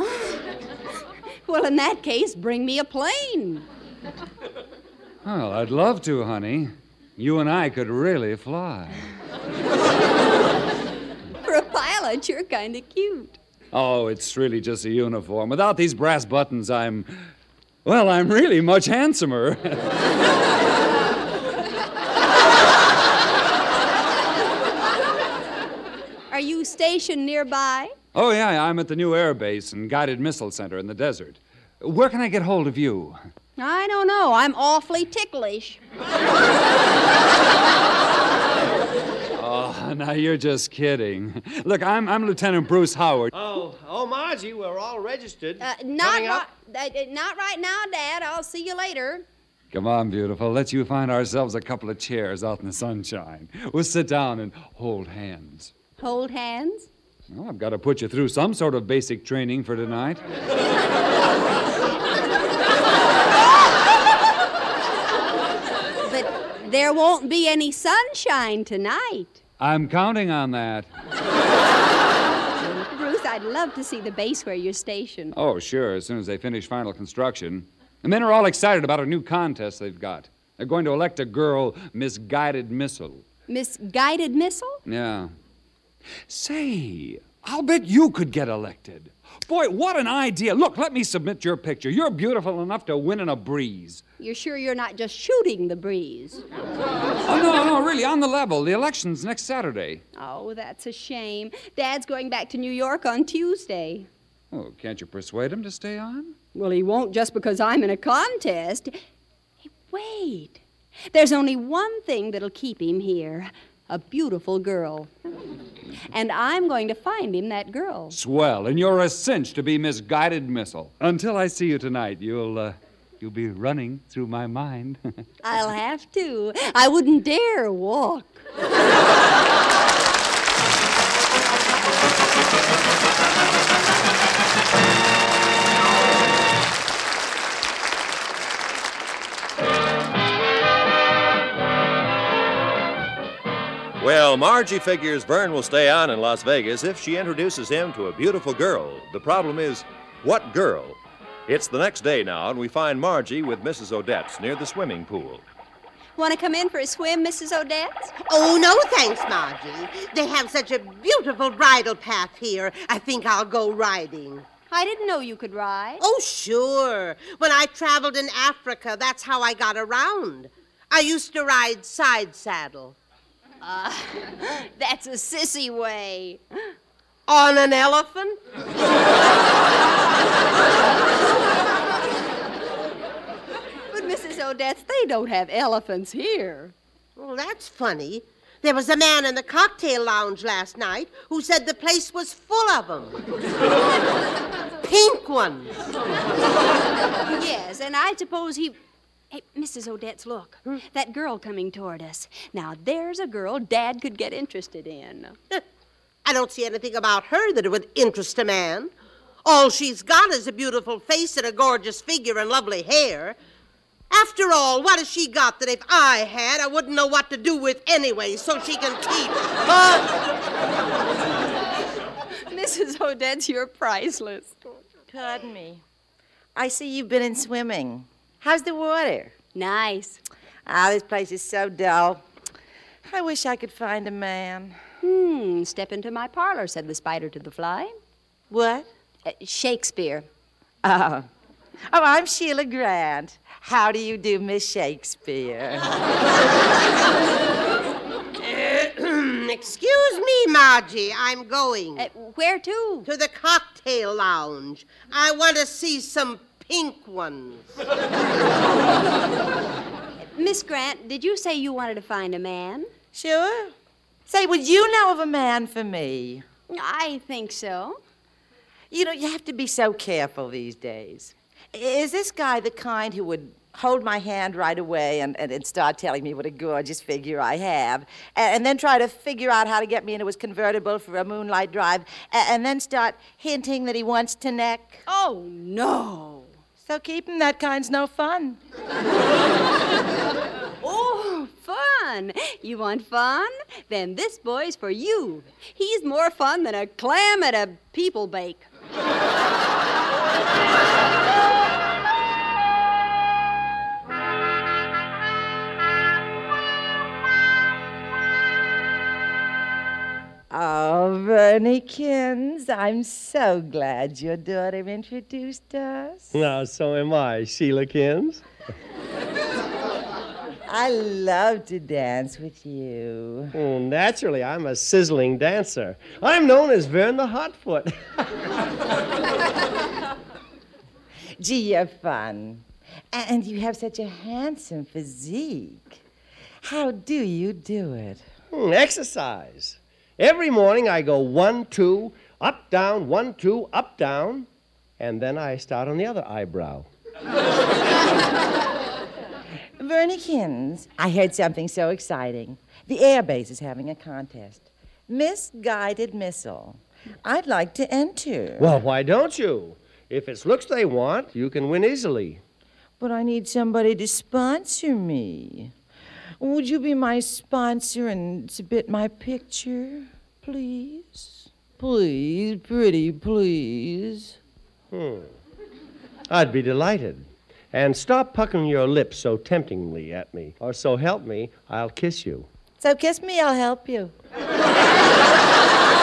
Speaker 24: Well, in that case, bring me a plane.
Speaker 27: Well, I'd love to, honey. You and I could really fly.
Speaker 24: For a pilot, you're kind of cute.
Speaker 27: Oh, it's really just a uniform. Without these brass buttons, I'm. Well, I'm really much handsomer.
Speaker 24: Are you stationed nearby?
Speaker 27: oh, yeah, I'm at the new air base and guided missile center in the desert. Where can I get hold of you?
Speaker 24: I don't know. I'm awfully ticklish.
Speaker 27: Oh, now you're just kidding. Look, I'm, I'm Lieutenant Bruce Howard.
Speaker 23: Oh, oh, Margie, we're all registered.
Speaker 24: Uh, not, ri- uh, uh, not right now, Dad. I'll see you later.
Speaker 27: Come on, beautiful. Let's you find ourselves a couple of chairs out in the sunshine. We'll sit down and hold hands.
Speaker 24: Hold hands.
Speaker 27: Well, I've got to put you through some sort of basic training for tonight.
Speaker 24: But there won't be any sunshine tonight.
Speaker 27: I'm counting on that.
Speaker 24: Bruce, I'd love to see the base where you're stationed.
Speaker 27: Oh, sure, as soon as they finish final construction. The men are all excited about a new contest they've got. They're going to elect a girl misguided missile.
Speaker 24: Misguided missile?
Speaker 27: Yeah. Say, I'll bet you could get elected. Boy, what an idea. Look, let me submit your picture. You're beautiful enough to win in a breeze.
Speaker 24: You're sure you're not just shooting the breeze?
Speaker 27: Oh, no, no, really, on the level. The election's next Saturday.
Speaker 24: Oh, that's a shame. Dad's going back to New York on Tuesday.
Speaker 27: Oh, can't you persuade him to stay on?
Speaker 24: Well, he won't just because I'm in a contest. Hey, wait. There's only one thing that'll keep him here a beautiful girl. And I'm going to find him that girl.
Speaker 27: Swell, and you're a cinch to be misguided missile. Until I see you tonight, you'll, uh, you'll be running through my mind.
Speaker 24: I'll have to. I wouldn't dare walk.
Speaker 22: Well, Margie figures Vern will stay on in Las Vegas if she introduces him to a beautiful girl. The problem is, what girl? It's the next day now, and we find Margie with Mrs. Odetts near the swimming pool.
Speaker 24: Want to come in for a swim, Mrs. Odette?
Speaker 25: Oh, no, thanks, Margie. They have such a beautiful bridle path here. I think I'll go riding.
Speaker 24: I didn't know you could ride.
Speaker 25: Oh, sure. When I traveled in Africa, that's how I got around. I used to ride side saddle.
Speaker 24: Uh, that's a sissy way.
Speaker 25: On an elephant?
Speaker 24: But Mrs. Odetts, they don't have elephants here.
Speaker 25: Well, that's funny. There was a man in the cocktail lounge last night who said the place was full of them. Pink ones.
Speaker 24: yes, and I suppose he. Hey, Mrs. Odetts, look. Hmm? That girl coming toward us. Now, there's a girl Dad could get interested in.
Speaker 25: I don't see anything about her that would interest a man. All she's got is a beautiful face and a gorgeous figure and lovely hair. After all, what has she got that if I had, I wouldn't know what to do with anyway, so she can keep?
Speaker 24: Mrs. Odette, you're priceless.
Speaker 28: Pardon me. I see you've been in swimming. How's the water?
Speaker 24: Nice.
Speaker 28: Ah, this place is so dull. I wish I could find a man.
Speaker 24: Hmm, step into my parlor, said the spider to the fly.
Speaker 28: What?
Speaker 24: Uh, Shakespeare.
Speaker 28: Oh. Oh, I'm Sheila Grant. How do you do, Miss Shakespeare?
Speaker 25: Excuse me, Margie. I'm going.
Speaker 24: Uh, where to?
Speaker 25: To the cocktail lounge. I want to see some pink ones.
Speaker 24: Miss Grant, did you say you wanted to find a man?
Speaker 28: Sure. Say, would you know of a man for me?
Speaker 24: I think so.
Speaker 28: You know, you have to be so careful these days. Is this guy the kind who would hold my hand right away and, and, and start telling me what a gorgeous figure I have, and, and, then try to figure out how to get me into his convertible for a moonlight drive, and, and then start hinting that he wants to neck?
Speaker 24: Oh, no.
Speaker 28: So keeping that kind's no fun.
Speaker 24: oh, fun. You want fun? Then this boy's for you. He's more fun than a clam at a people bake.
Speaker 28: Oh, Vernie Kins, I'm so glad your daughter introduced us.
Speaker 23: Now, so am I, Sheila Kins.
Speaker 28: I love to dance with you.
Speaker 23: Oh, naturally, I'm a sizzling dancer. I'm known as Vern the Hotfoot.
Speaker 28: Gee, you're fun. And you have such a handsome physique. How do you do it?
Speaker 23: Hmm, exercise. Every morning I go one, two, up, down, one, two, up, down, and then I start on the other eyebrow.
Speaker 28: Vernie Kins, I heard something so exciting. The Air Base is having a contest. Misguided Missile. I'd like to enter.
Speaker 23: Well, why don't you? If it's looks they want, you can win easily.
Speaker 28: But I need somebody to sponsor me. Would you be my sponsor and submit my picture, please? Please, pretty, please.
Speaker 23: Hmm. I'd be delighted. And stop puckering your lips so temptingly at me, or so help me, I'll kiss you.
Speaker 28: So kiss me, I'll help you.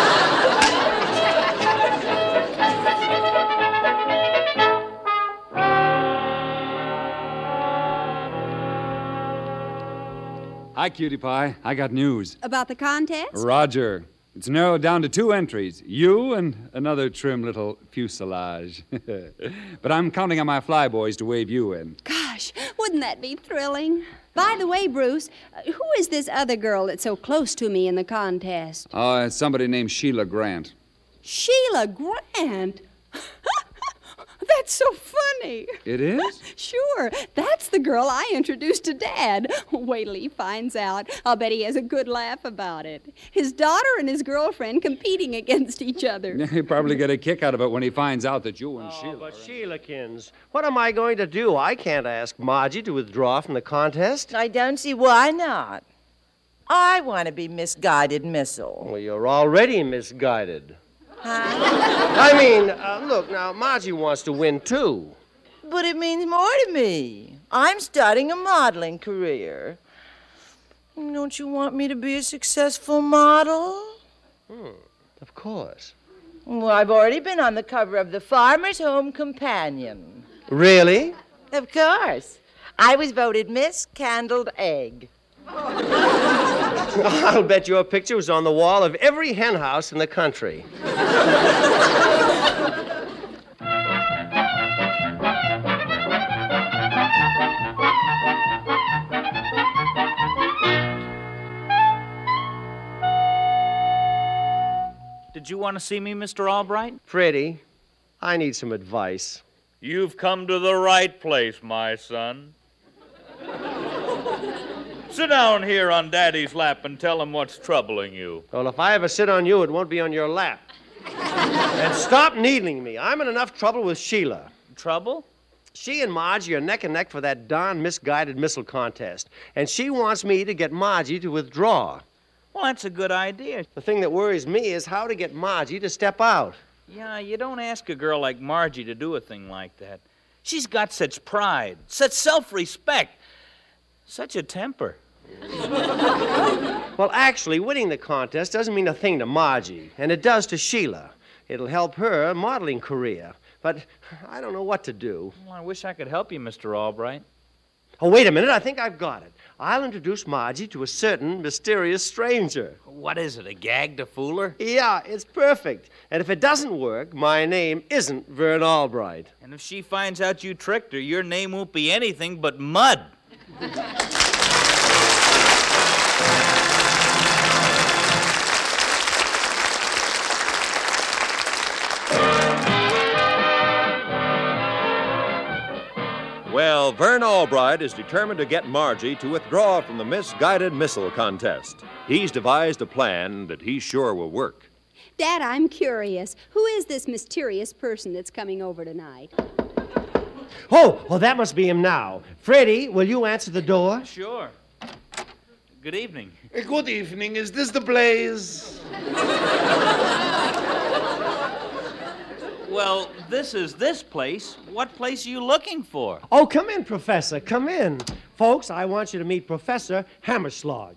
Speaker 27: Hi, Cutie Pie. I got news.
Speaker 24: About the contest?
Speaker 27: Roger. It's narrowed down to two entries you and another trim little fuselage. but I'm counting on my flyboys to wave you in.
Speaker 24: Gosh, wouldn't that be thrilling? By the way, Bruce, uh, who is this other girl that's so close to me in the contest?
Speaker 27: Oh, it's somebody named Sheila Grant.
Speaker 24: Sheila Grant? That's so funny.
Speaker 27: It is?
Speaker 24: Sure. That's the girl I introduced to Dad. Wait till he finds out. I'll bet he has a good laugh about it. His daughter and his girlfriend competing against each other.
Speaker 27: He'll probably get a kick out of it when he finds out that you and
Speaker 23: oh,
Speaker 27: Sheila.
Speaker 23: But Sheila Sheilakins, what am I going to do? I can't ask Margie to withdraw from the contest.
Speaker 28: I don't see why not. I want to be misguided missile.
Speaker 23: Well, you're already misguided. I mean, uh, look, now, Margie wants to win, too.
Speaker 28: But it means more to me. I'm starting a modeling career. Don't you want me to be a successful model?
Speaker 23: Hmm, of course.
Speaker 28: Well, I've already been on the cover of the Farmer's Home Companion.
Speaker 23: Really?
Speaker 28: Of course. I was voted Miss Candled Egg.
Speaker 23: I'll bet your picture was on the wall of every hen house in the country.
Speaker 26: Did you want to see me, Mr. Albright?
Speaker 23: Freddie, I need some advice.
Speaker 29: You've come to the right place, my son. Sit down here on Daddy's lap and tell him what's troubling you.
Speaker 23: Well, if I ever sit on you, it won't be on your lap. and stop needling me. I'm in enough trouble with Sheila.
Speaker 26: Trouble?
Speaker 23: She and Margie are neck and neck for that darn misguided missile contest. And she wants me to get Margie to withdraw.
Speaker 26: Well, that's a good idea.
Speaker 23: The thing that worries me is how to get Margie to step out.
Speaker 26: Yeah, you don't ask a girl like Margie to do a thing like that. She's got such pride, such self respect, such a temper.
Speaker 23: well, actually, winning the contest doesn't mean a thing to Margie, and it does to Sheila. It'll help her modeling career. But I don't know what to do.
Speaker 26: Well, I wish I could help you, Mr. Albright.
Speaker 23: Oh, wait a minute. I think I've got it. I'll introduce Margie to a certain mysterious stranger.
Speaker 26: What is it, a gag to fool her?
Speaker 23: Yeah, it's perfect. And if it doesn't work, my name isn't Vern Albright.
Speaker 26: And if she finds out you tricked her, your name won't be anything but Mud.
Speaker 22: Well, Vern Albright is determined to get Margie to withdraw from the misguided missile contest. He's devised a plan that he's sure will work.
Speaker 24: Dad, I'm curious. Who is this mysterious person that's coming over tonight?
Speaker 23: Oh, well, that must be him now. Freddie, will you answer the door?
Speaker 26: Sure. Good evening.
Speaker 30: Eh, good evening. Is this the Blaze?
Speaker 26: Well, this is this place. What place are you looking for?
Speaker 23: Oh, come in, Professor. Come in. Folks, I want you to meet Professor Hammerschlag.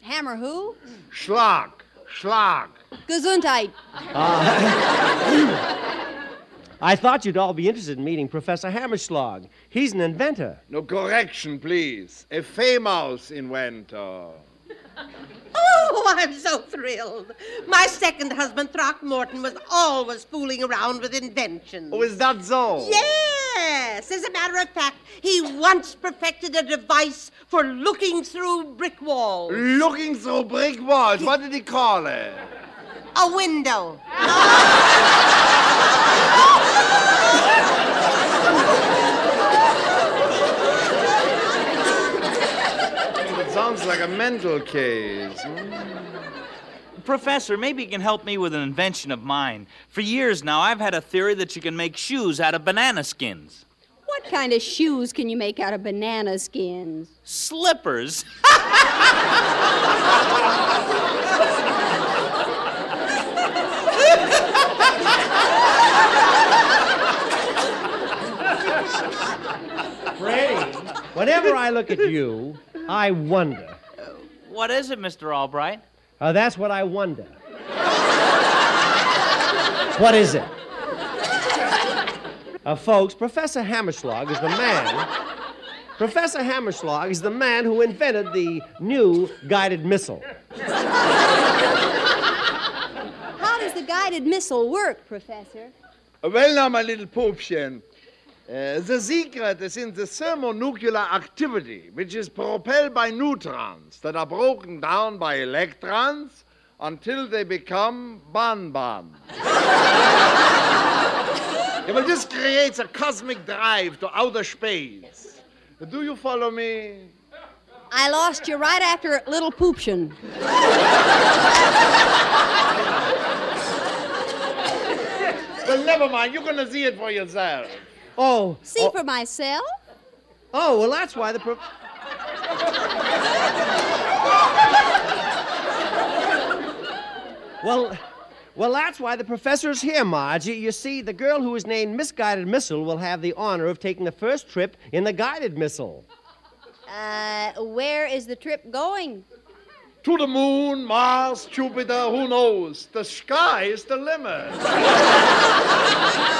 Speaker 24: Hammer who?
Speaker 30: Schlag. Schlag.
Speaker 24: Gesundheit.
Speaker 23: Uh, I thought you'd all be interested in meeting Professor Hammerschlag. He's an inventor.
Speaker 30: No correction, please. A famous inventor.
Speaker 25: Oh, I'm so thrilled. My second husband, Throckmorton, was always fooling around with inventions.
Speaker 30: Oh, is that so?
Speaker 25: Yes. As a matter of fact, he once perfected a device for looking through brick walls.
Speaker 30: Looking through brick walls? What did he call it?
Speaker 25: A window.
Speaker 30: It sounds like a mental case. Hmm.
Speaker 26: Professor, maybe you can help me with an invention of mine. For years now, I've had a theory that you can make shoes out of banana skins.
Speaker 24: What kind of shoes can you make out of banana skins?
Speaker 26: Slippers.
Speaker 23: Freddie, whenever I look at you, I wonder.
Speaker 26: What is it, Mr. Albright?
Speaker 23: Uh, that's what I wonder. what is it? Uh, folks, Professor Hammerschlag is the man. Professor Hammerschlag is the man who invented the new guided missile.
Speaker 24: How does the guided missile work, Professor?
Speaker 30: Well, now, my little Pupchen, uh, the secret is in the thermonuclear activity, which is propelled by neutrons that are broken down by electrons until they become bonbon. yeah, well, this creates a cosmic drive to outer space. Do you follow me?
Speaker 24: I lost you right after Little Pooption.
Speaker 30: well, never mind. You're going to see it for yourself.
Speaker 23: Oh.
Speaker 24: See
Speaker 23: oh,
Speaker 24: for myself?
Speaker 23: Oh, well, that's why the. Pro- Well, well, that's why the professor's here, Margie. You see, the girl who is named Misguided Missile will have the honor of taking the first trip in the guided missile.
Speaker 24: Uh, where is the trip going?
Speaker 30: To the moon, Mars, Jupiter, who knows? The sky is the limit.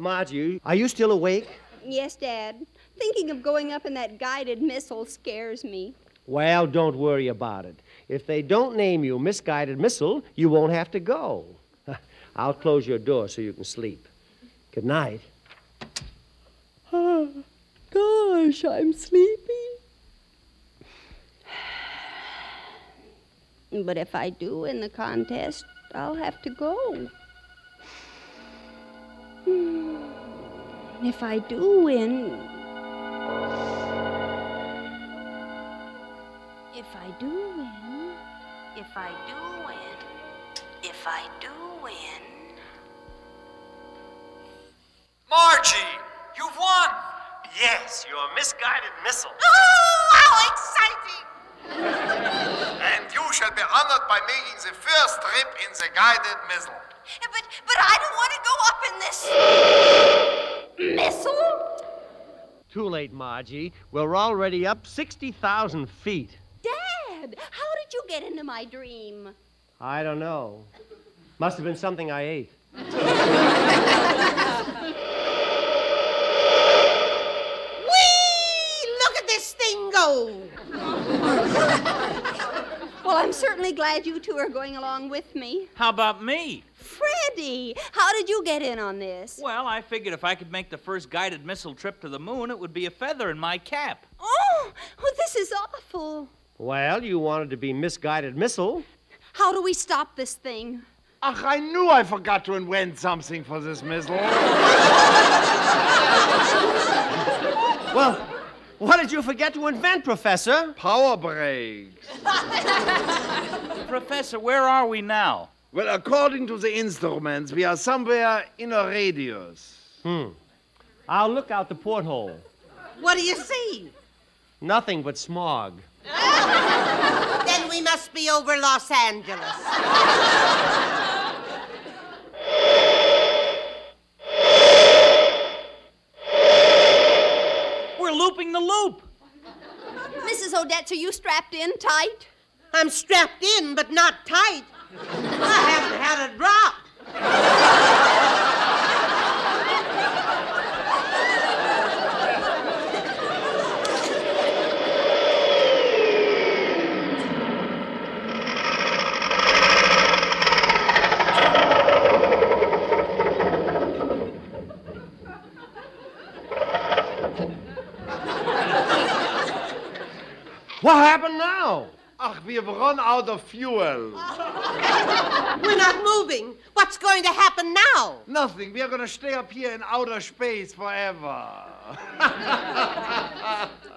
Speaker 23: Margie, are you still awake?
Speaker 24: Yes, Dad. Thinking of going up in that guided missile scares me.
Speaker 23: Well, don't worry about it. If they don't name you Misguided Missile, you won't have to go. I'll close your door so you can sleep. Good night.
Speaker 24: Gosh, I'm sleepy. But if I do win the contest, I'll have to go. Hmm. If I do win. If I do win. If I do win. If I do win.
Speaker 31: Margie, you've won! Yes, your misguided missile.
Speaker 25: Oh, how exciting!
Speaker 32: And you shall be honored by making the first trip in the guided missile.
Speaker 25: But, but I don't want to go up in missile.
Speaker 23: Too late, Margie. We're already up 60,000 feet.
Speaker 24: Dad, how did you get into my dream?
Speaker 23: I don't know. Must have been something I ate.
Speaker 25: Whee! Look at this thing go.
Speaker 24: Well, I'm certainly glad you two are going along with me.
Speaker 26: How about me?
Speaker 24: Freddie, how did you get in on this?
Speaker 26: Well, I figured if I could make the first guided missile trip to the moon, it would be a feather in my cap.
Speaker 24: Oh, oh this is awful.
Speaker 23: Well, you wanted to be Misguided Missile.
Speaker 24: How do we stop this thing?
Speaker 30: Ach, I knew I forgot to invent something for this missile.
Speaker 23: Well, what did you forget to invent, Professor?
Speaker 30: Power brakes.
Speaker 26: Professor, where are we now?
Speaker 30: Well, according to the instruments, we are somewhere in a radius.
Speaker 23: Hmm. I'll look out the porthole.
Speaker 25: What do you see?
Speaker 23: Nothing but smog.
Speaker 25: then we must be over Los Angeles.
Speaker 26: looping the loop.
Speaker 24: Mrs. Odette, are you strapped in tight?
Speaker 25: I'm strapped in, but not tight. I haven't had a drop.
Speaker 23: What happened now?
Speaker 30: Ach, we've run out of fuel.
Speaker 25: We're not moving. What's going to happen now?
Speaker 30: Nothing. We are going to stay up here in outer space forever.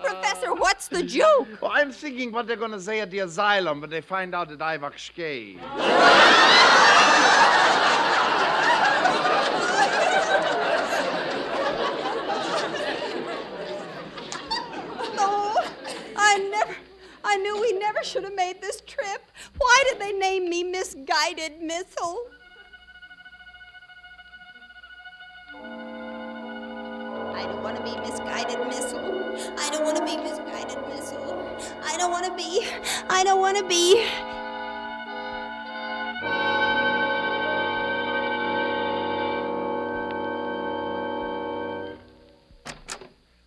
Speaker 24: Professor, what's the joke?
Speaker 30: Well, I'm thinking what they're going to say at the asylum when they find out that I was gay.
Speaker 24: Oh, I never, I knew we never should have made this trip. Why did they name me Misguided Missile? I don't want to be Misguided Missile. I don't want to be Misguided Missile. I don't want to be, I don't want to be.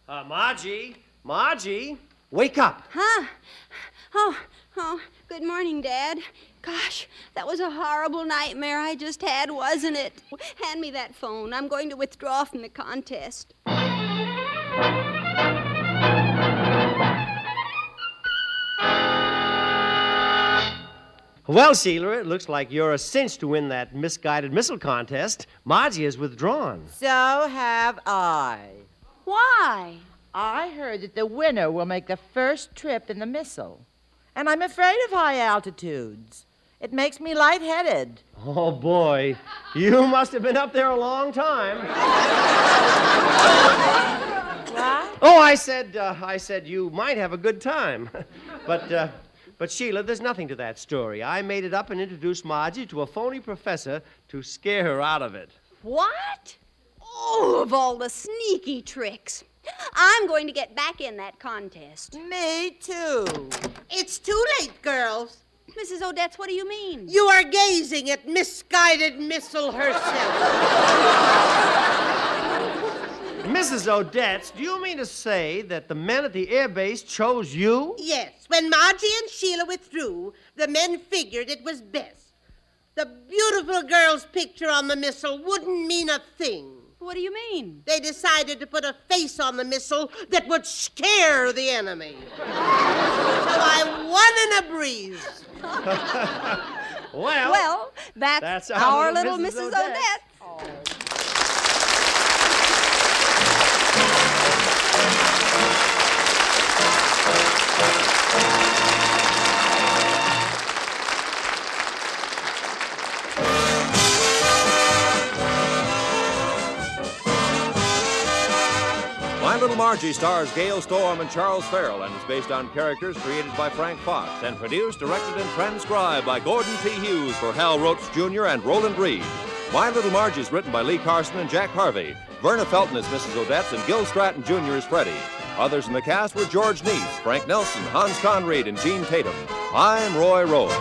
Speaker 23: Uh, Margie, Margie, wake up.
Speaker 24: Huh? Oh, oh, good morning, Dad. Gosh, that was a horrible nightmare I just had, wasn't it? Hand me that phone. I'm going to withdraw from the contest.
Speaker 23: Well, Sheila, it looks like you're a cinch to win that misguided missile contest. Margie has withdrawn.
Speaker 28: So have I.
Speaker 24: Why?
Speaker 28: I heard that the winner will make the first trip in the missile. And I'm afraid of high altitudes. It makes me lightheaded.
Speaker 23: Oh, boy. You must have been up there a long time.
Speaker 28: What?
Speaker 23: Oh, I said, uh, I said you might have a good time. but, uh, but Sheila, there's nothing to that story. I made it up and introduced Margie to a phony professor to scare her out of it.
Speaker 24: What? Oh, of all the sneaky tricks. I'm going to get back in that contest.
Speaker 25: Me too. It's too late, girls.
Speaker 24: Mrs. Odetts, what do you mean?
Speaker 25: You are gazing at misguided missile herself.
Speaker 23: Mrs. Odetts, do you mean to say that the men at the air base chose you?
Speaker 25: yes, when Margie and Sheila withdrew, the men figured it was best. The beautiful girl's picture on the missile wouldn't mean a thing.
Speaker 24: What do you mean?
Speaker 25: They decided to put a face on the missile that would scare the enemy. so I won in a breeze.
Speaker 23: well,
Speaker 24: well, that's,
Speaker 23: that's
Speaker 24: our,
Speaker 23: our
Speaker 24: little
Speaker 23: Mrs.
Speaker 24: Mrs.
Speaker 23: Odette.
Speaker 24: Odette.
Speaker 22: My Little Margie stars Gale Storm and Charles Farrell and is based on characters created by Frank Fox and produced, directed, and transcribed by Gordon T. Hughes for Hal Roach Jr. and Roland Reed. My Little Margie is written by Lee Carson and Jack Harvey. Verna Felton is Mrs. Odetts and Gil Stratton Jr. is Freddie. Others in the cast were George Neise, Frank Nelson, Hans Conried, and Gene Tatum. I'm Roy Rowan.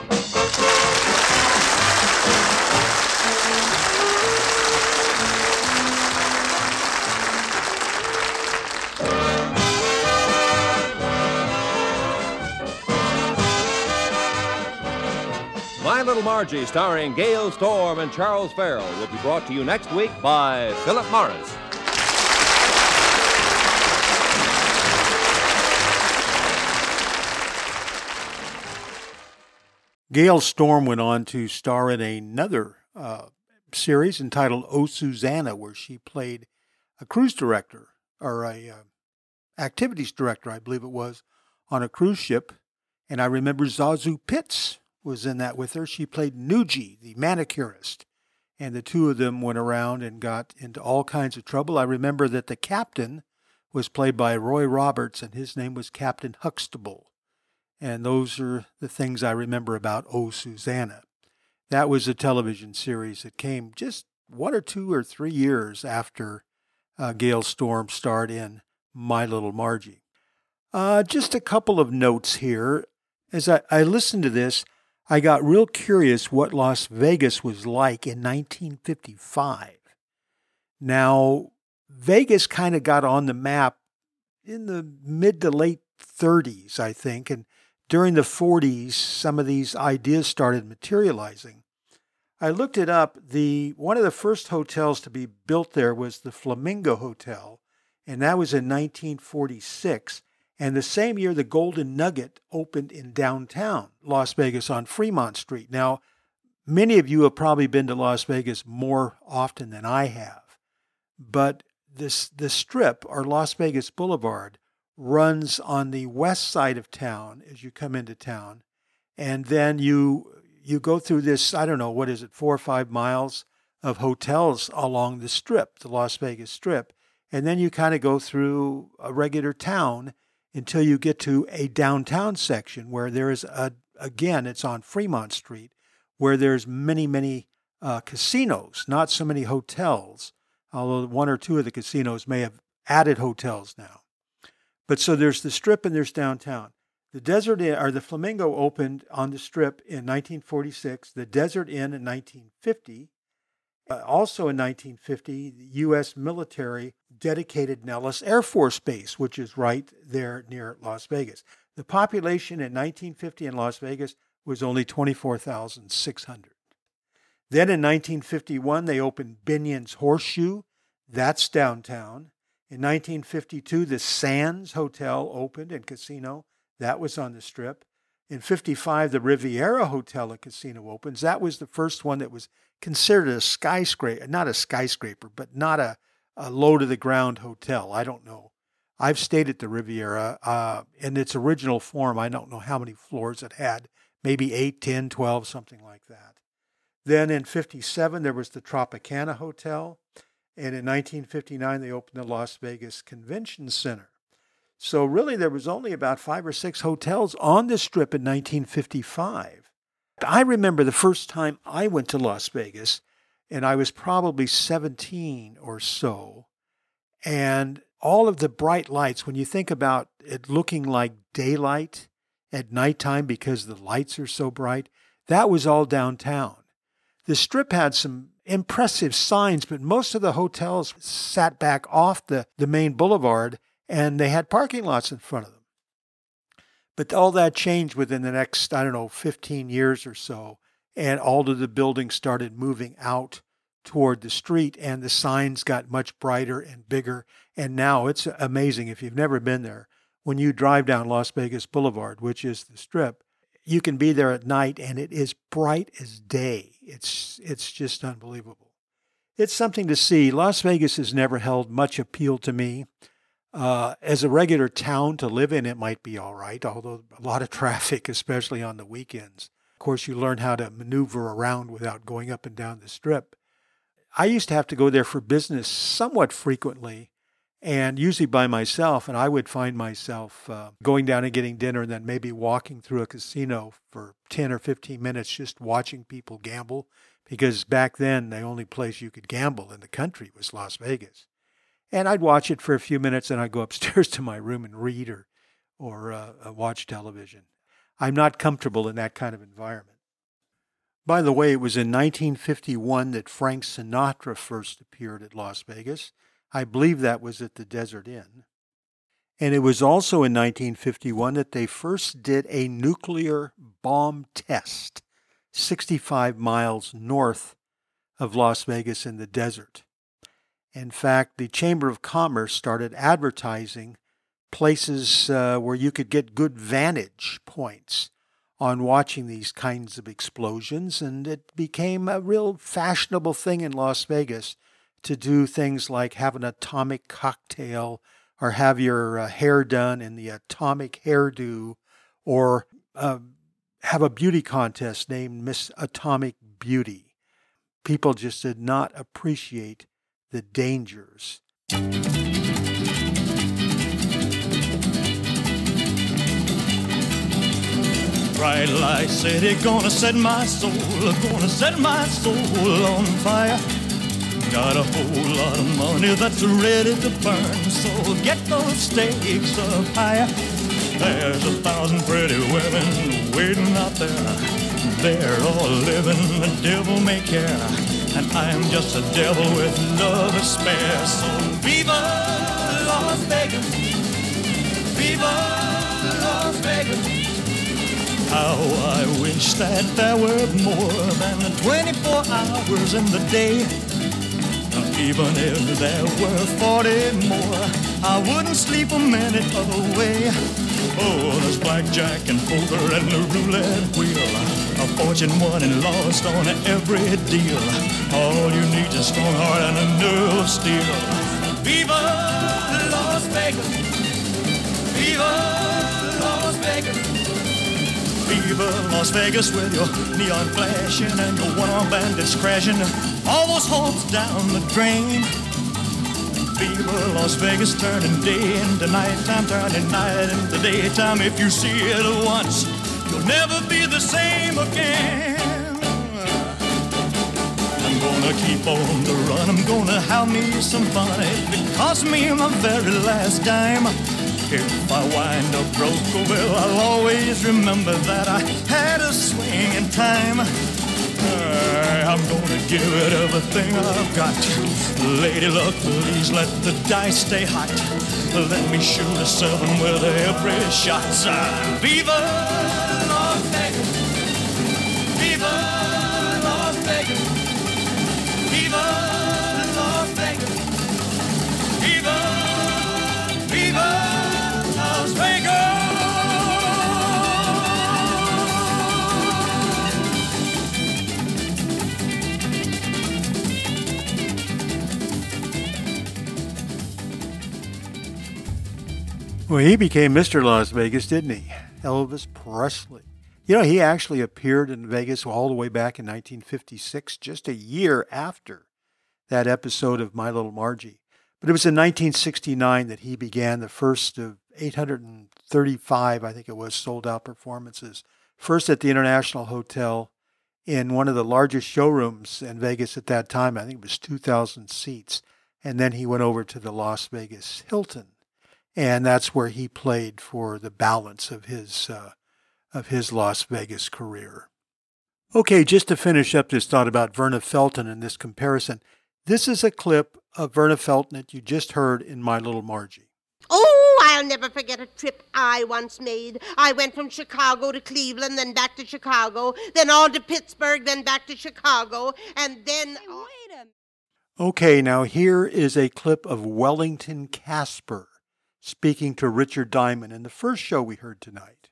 Speaker 22: Little Margie, starring Gale Storm and Charles Farrell, will be brought to you next week by Philip Morris.
Speaker 4: Gale Storm went on to star in another uh, series entitled Oh Susanna, where she played a cruise director or a uh, activities director, I believe it was, on a cruise ship. And I remember ZaSu Pitts was in that with her. She played Nugey, the manicurist. And the two of them went around and got into all kinds of trouble. I remember that the captain was played by Roy Roberts, and his name was Captain Huxtable. And those are the things I remember about Oh Susanna. That was a television series that came just one or two or three years after uh, Storm starred in My Little Margie. Uh, just a couple of notes here. As I, I to this, I got real curious what Las Vegas was like in 1955. Now, Vegas kind of got on the map in the mid to late 30s, I think, and during the 40s, some of these ideas started materializing. I looked it up. The one of the first hotels to be built there was the Flamingo Hotel, and that was in 1946. And the same year, the Golden Nugget opened in downtown Las Vegas on Fremont Street. Now, many of you have probably been to Las Vegas more often than I have, but this the Strip or Las Vegas Boulevard runs on the west side of town as you come into town, and then you you go through this I don't know what is it four or five miles of hotels along the Strip, the Las Vegas Strip, and then you kind of go through a regular town until you get to a downtown section where there is a again it's on Fremont Street where there's many many uh, casinos, not so many hotels, although one or two of the casinos may have added hotels now. But so there's the Strip and there's downtown. The Desert Inn or the Flamingo opened on the Strip in 1946. The Desert Inn in 1950. Uh, also in 1950, the U.S. military dedicated Nellis Air Force Base, which is right there near Las Vegas. The population in 1950 in Las Vegas was only 24,600. Then in 1951, they opened Binion's Horseshoe. That's downtown. In 1952, the Sands Hotel opened and casino. That was on the strip. In 55, the Riviera Hotel and Casino opens. That was the first one that was considered a skyscraper, not a skyscraper, but not a, a low to the ground hotel. I don't know. I've stayed at the Riviera uh, in its original form. I don't know how many floors it had, maybe 8, 10, 12, something like that. Then in 57, there was the Tropicana Hotel. And in 1959, they opened the Las Vegas Convention Center. So really, there was only about five or six hotels on the strip in 1955. I remember the first time I went to Las Vegas, and I was probably 17 or so. And all of the bright lights, when you think about it looking like daylight at nighttime because the lights are so bright, that was all downtown. The strip had some impressive signs, but most of the hotels sat back off the, the main boulevard and they had parking lots in front of them. But all that changed within the next, I don't know, 15 years or so. And all of the buildings started moving out toward the street, and the signs got much brighter and bigger. And now it's amazing if you've never been there. When you drive down Las Vegas Boulevard, which is the strip, you can be there at night and it is bright as day. It's it's just unbelievable. It's something to see. Las Vegas has never held much appeal to me. Uh, as a regular town to live in, it might be all right, although a lot of traffic, especially on the weekends. Of course, you learn how to maneuver around without going up and down the strip. I used to have to go there for business somewhat frequently, and usually by myself. And I would find myself uh, going down and getting dinner and then maybe walking through a casino for 10 or 15 minutes just watching people gamble. Because back then, the only place you could gamble in the country was Las Vegas. And I'd watch it for a few minutes and I'd go upstairs to my room and read or, or uh, uh watch television. I'm not comfortable in that kind of environment. By the way, it was in 1951 that Frank Sinatra first appeared at Las Vegas. I believe that was at the Desert Inn. And it was also in 1951 that they first did a nuclear bomb test 65 miles north of Las Vegas in the desert. In fact, the Chamber of Commerce started advertising places uh, where you could get good vantage points on watching these kinds of explosions, and it became a real fashionable thing in Las Vegas to do things like have an atomic cocktail or have your uh, hair done in the atomic hairdo or uh, have a beauty contest named Miss Atomic Beauty. People just did not appreciate the dangers.
Speaker 33: Bright light city, gonna set my soul, gonna set my soul on fire. Got a whole lot of money that's ready to burn, so get those stakes up higher. There's a thousand pretty women waiting out there. They're all living the devil may care. And I'm just a devil with love to spare. So viva Las Vegas! Viva Las Vegas! How I wish that there were more than 24 hours in the day. Even if there were 40 more, I wouldn't sleep a minute away. Oh, there's blackjack and poker and the roulette wheel. A fortune won and lost on every deal. All you need is a strong heart and a nerve of steel. Viva Las Vegas! Viva Las Vegas! Viva Las Vegas with your neon flashing and your one-armed bandits crashing. All those hopes down the drain. Viva Las Vegas turning day into nighttime, turning night into daytime. If you see it once, you'll never be the same again. I'm gonna keep on the run. I'm gonna have me some fun. It cost me my very last dime. If I wind up broke, well, I'll always remember that I had a swing in time. I'm gonna give it everything I've got. Lady luck, please let the dice stay hot. Let me shoot a seven with every shot. Viva Las Vegas! Viva Las Vegas! Viva Las Vegas! Viva!
Speaker 4: Well, he became Mr. Las Vegas, didn't he? Elvis Presley. You know, he actually appeared in Vegas all the way back in 1956, just a year after that episode of My Little Margie. But it was in 1969 that he began the first of 835, I think it was, sold out performances. First at the International Hotel in one of the largest showrooms in Vegas at that time. I think it was 2,000 seats. And then he went over to the Las Vegas Hilton. And that's where he played for the balance of his, uh, of his Las Vegas career. Okay, just to finish up this thought about Verna Felton and this comparison, this is a clip of Verna Felton that you just heard in My Little Margie.
Speaker 25: Oh, I'll never forget a trip I once made. I went from Chicago to Cleveland, then back to Chicago, then on to Pittsburgh, then back to Chicago, and then.
Speaker 24: Wait a
Speaker 4: Okay, now here is a clip of Wellington Casper speaking to Richard Diamond in the first show we heard tonight.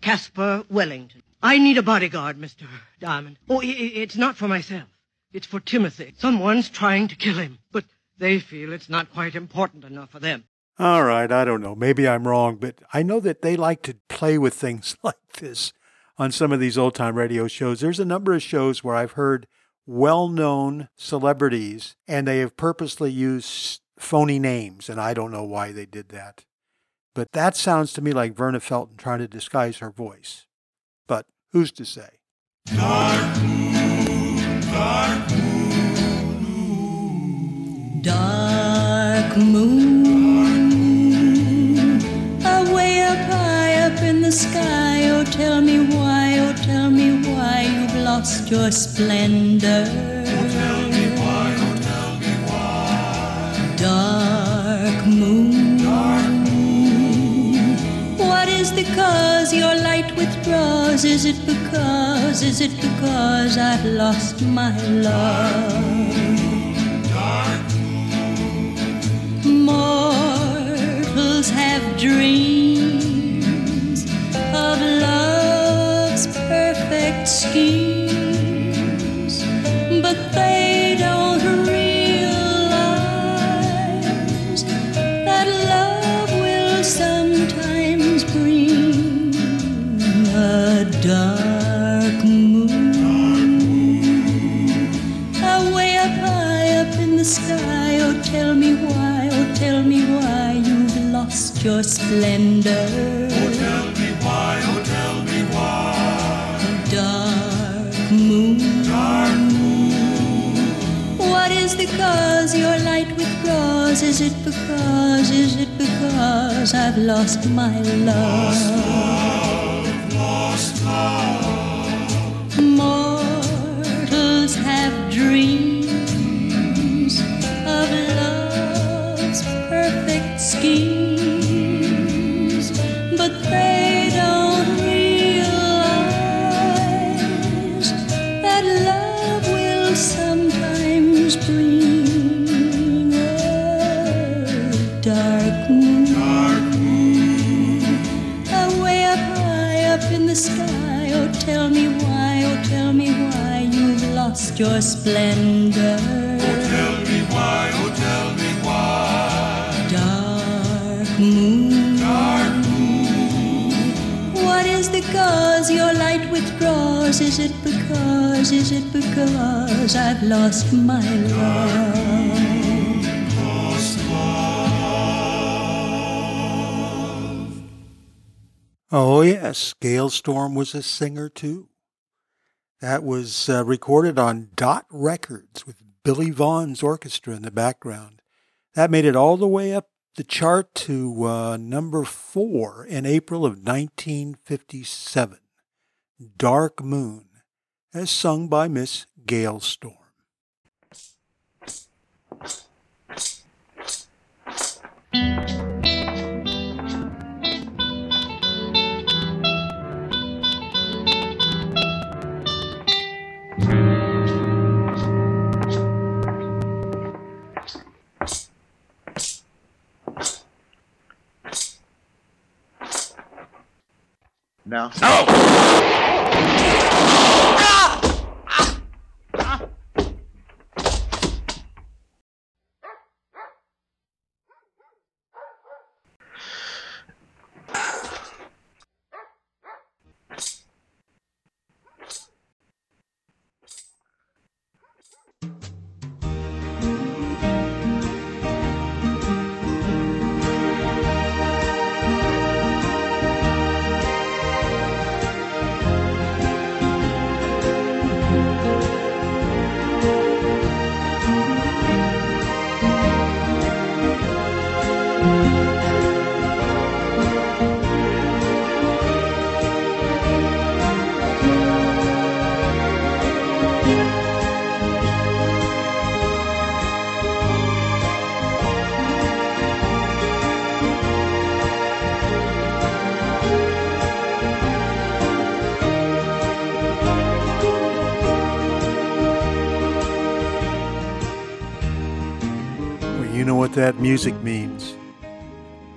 Speaker 34: Casper Wellington. I need a bodyguard, Mr. Diamond. Oh, it's not for myself. It's for Timothy. Someone's trying to kill him, but they feel it's not quite important enough for them.
Speaker 4: All right, I don't know. Maybe I'm wrong, but I know that they like to play with things like this on some of these old time radio shows. There's a number of shows where I've heard well known celebrities and they have purposely used phony names, and I don't know why they did that. But that sounds to me like Verna Felton trying to disguise her voice. But who's to say?
Speaker 35: Dark moon, dark moon, dark moon, away up high up in the sky. Oh, tell me why, oh, tell me why you've lost your splendor. Withdraws? Is it because, is it because I've lost my love? Mortals have dreams of love's perfect schemes, lost your splendor. Oh tell me why, oh tell me why. Dark moon, dark moon. What is the cause your light withdraws? Is it because, is it because I've lost my love? Lost love. Mortals have dreams of love's perfect schemes, your splendor. Oh tell me why, oh tell me why. Dark moon, dark moon. What is the cause your light withdraws? Is it because, is it because I've lost my love?
Speaker 4: Oh, yes, Gale Storm was a singer too. That was uh, recorded on Dot Records with Billy Vaughn's orchestra in the background. That made it all the way up the chart to uh, number four in April of 1957. Dark Moon, as sung by Miss Gale Storm.
Speaker 30: Now.
Speaker 4: know what that music means.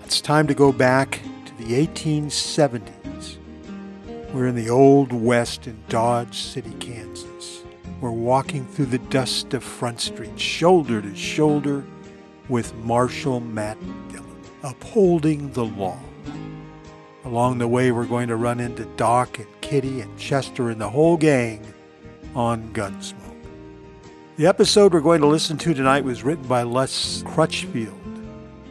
Speaker 4: It's time to go back to the 1870s. We're in the Old West in Dodge City, Kansas. We're walking through the dust of Front Street, shoulder to shoulder with Marshal Matt Dillon, upholding the law. Along the way, we're going to run into Doc and Kitty and Chester and the whole gang on Gunsmoke. The episode we're going to listen to tonight was written by Les Crutchfield,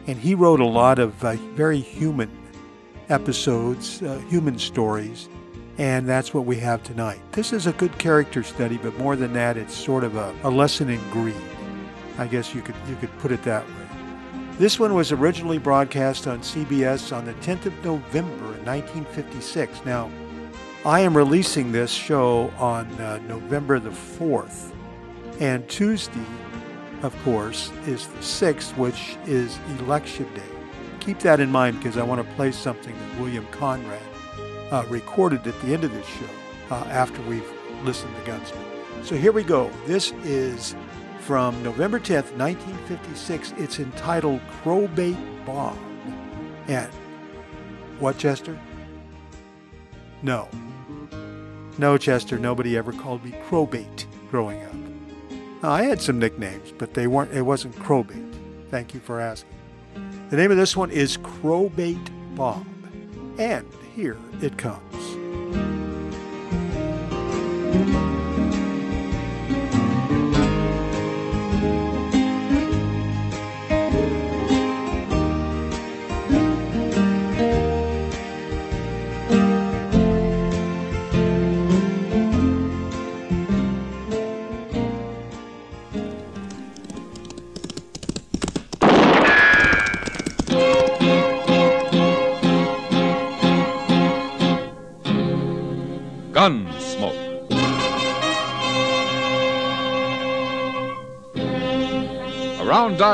Speaker 4: and he wrote a lot of uh, very human episodes, uh, human stories, and that's what we have tonight. This is a good character study, but more than that, it's sort of a, a lesson in greed. I guess you could you could put it that way. This one was originally broadcast on CBS on the 10th of November in 1956. Now, I am releasing this show on uh, November the 4th, and Tuesday, of course, is the 6th, which is Election Day. Keep that in mind because I want to play something that William Conrad uh, recorded at the end of this show uh, after we've listened to Gunsmoke. So here we go. This is from November 10th, 1956. It's entitled Crowbait Bob. And what, Chester? No. No, Chester, nobody ever called me Crowbait growing up. I had some nicknames, but they weren't it wasn't Crowbait. Thank you for asking. The name of this one is Crowbait Bob. And here it comes.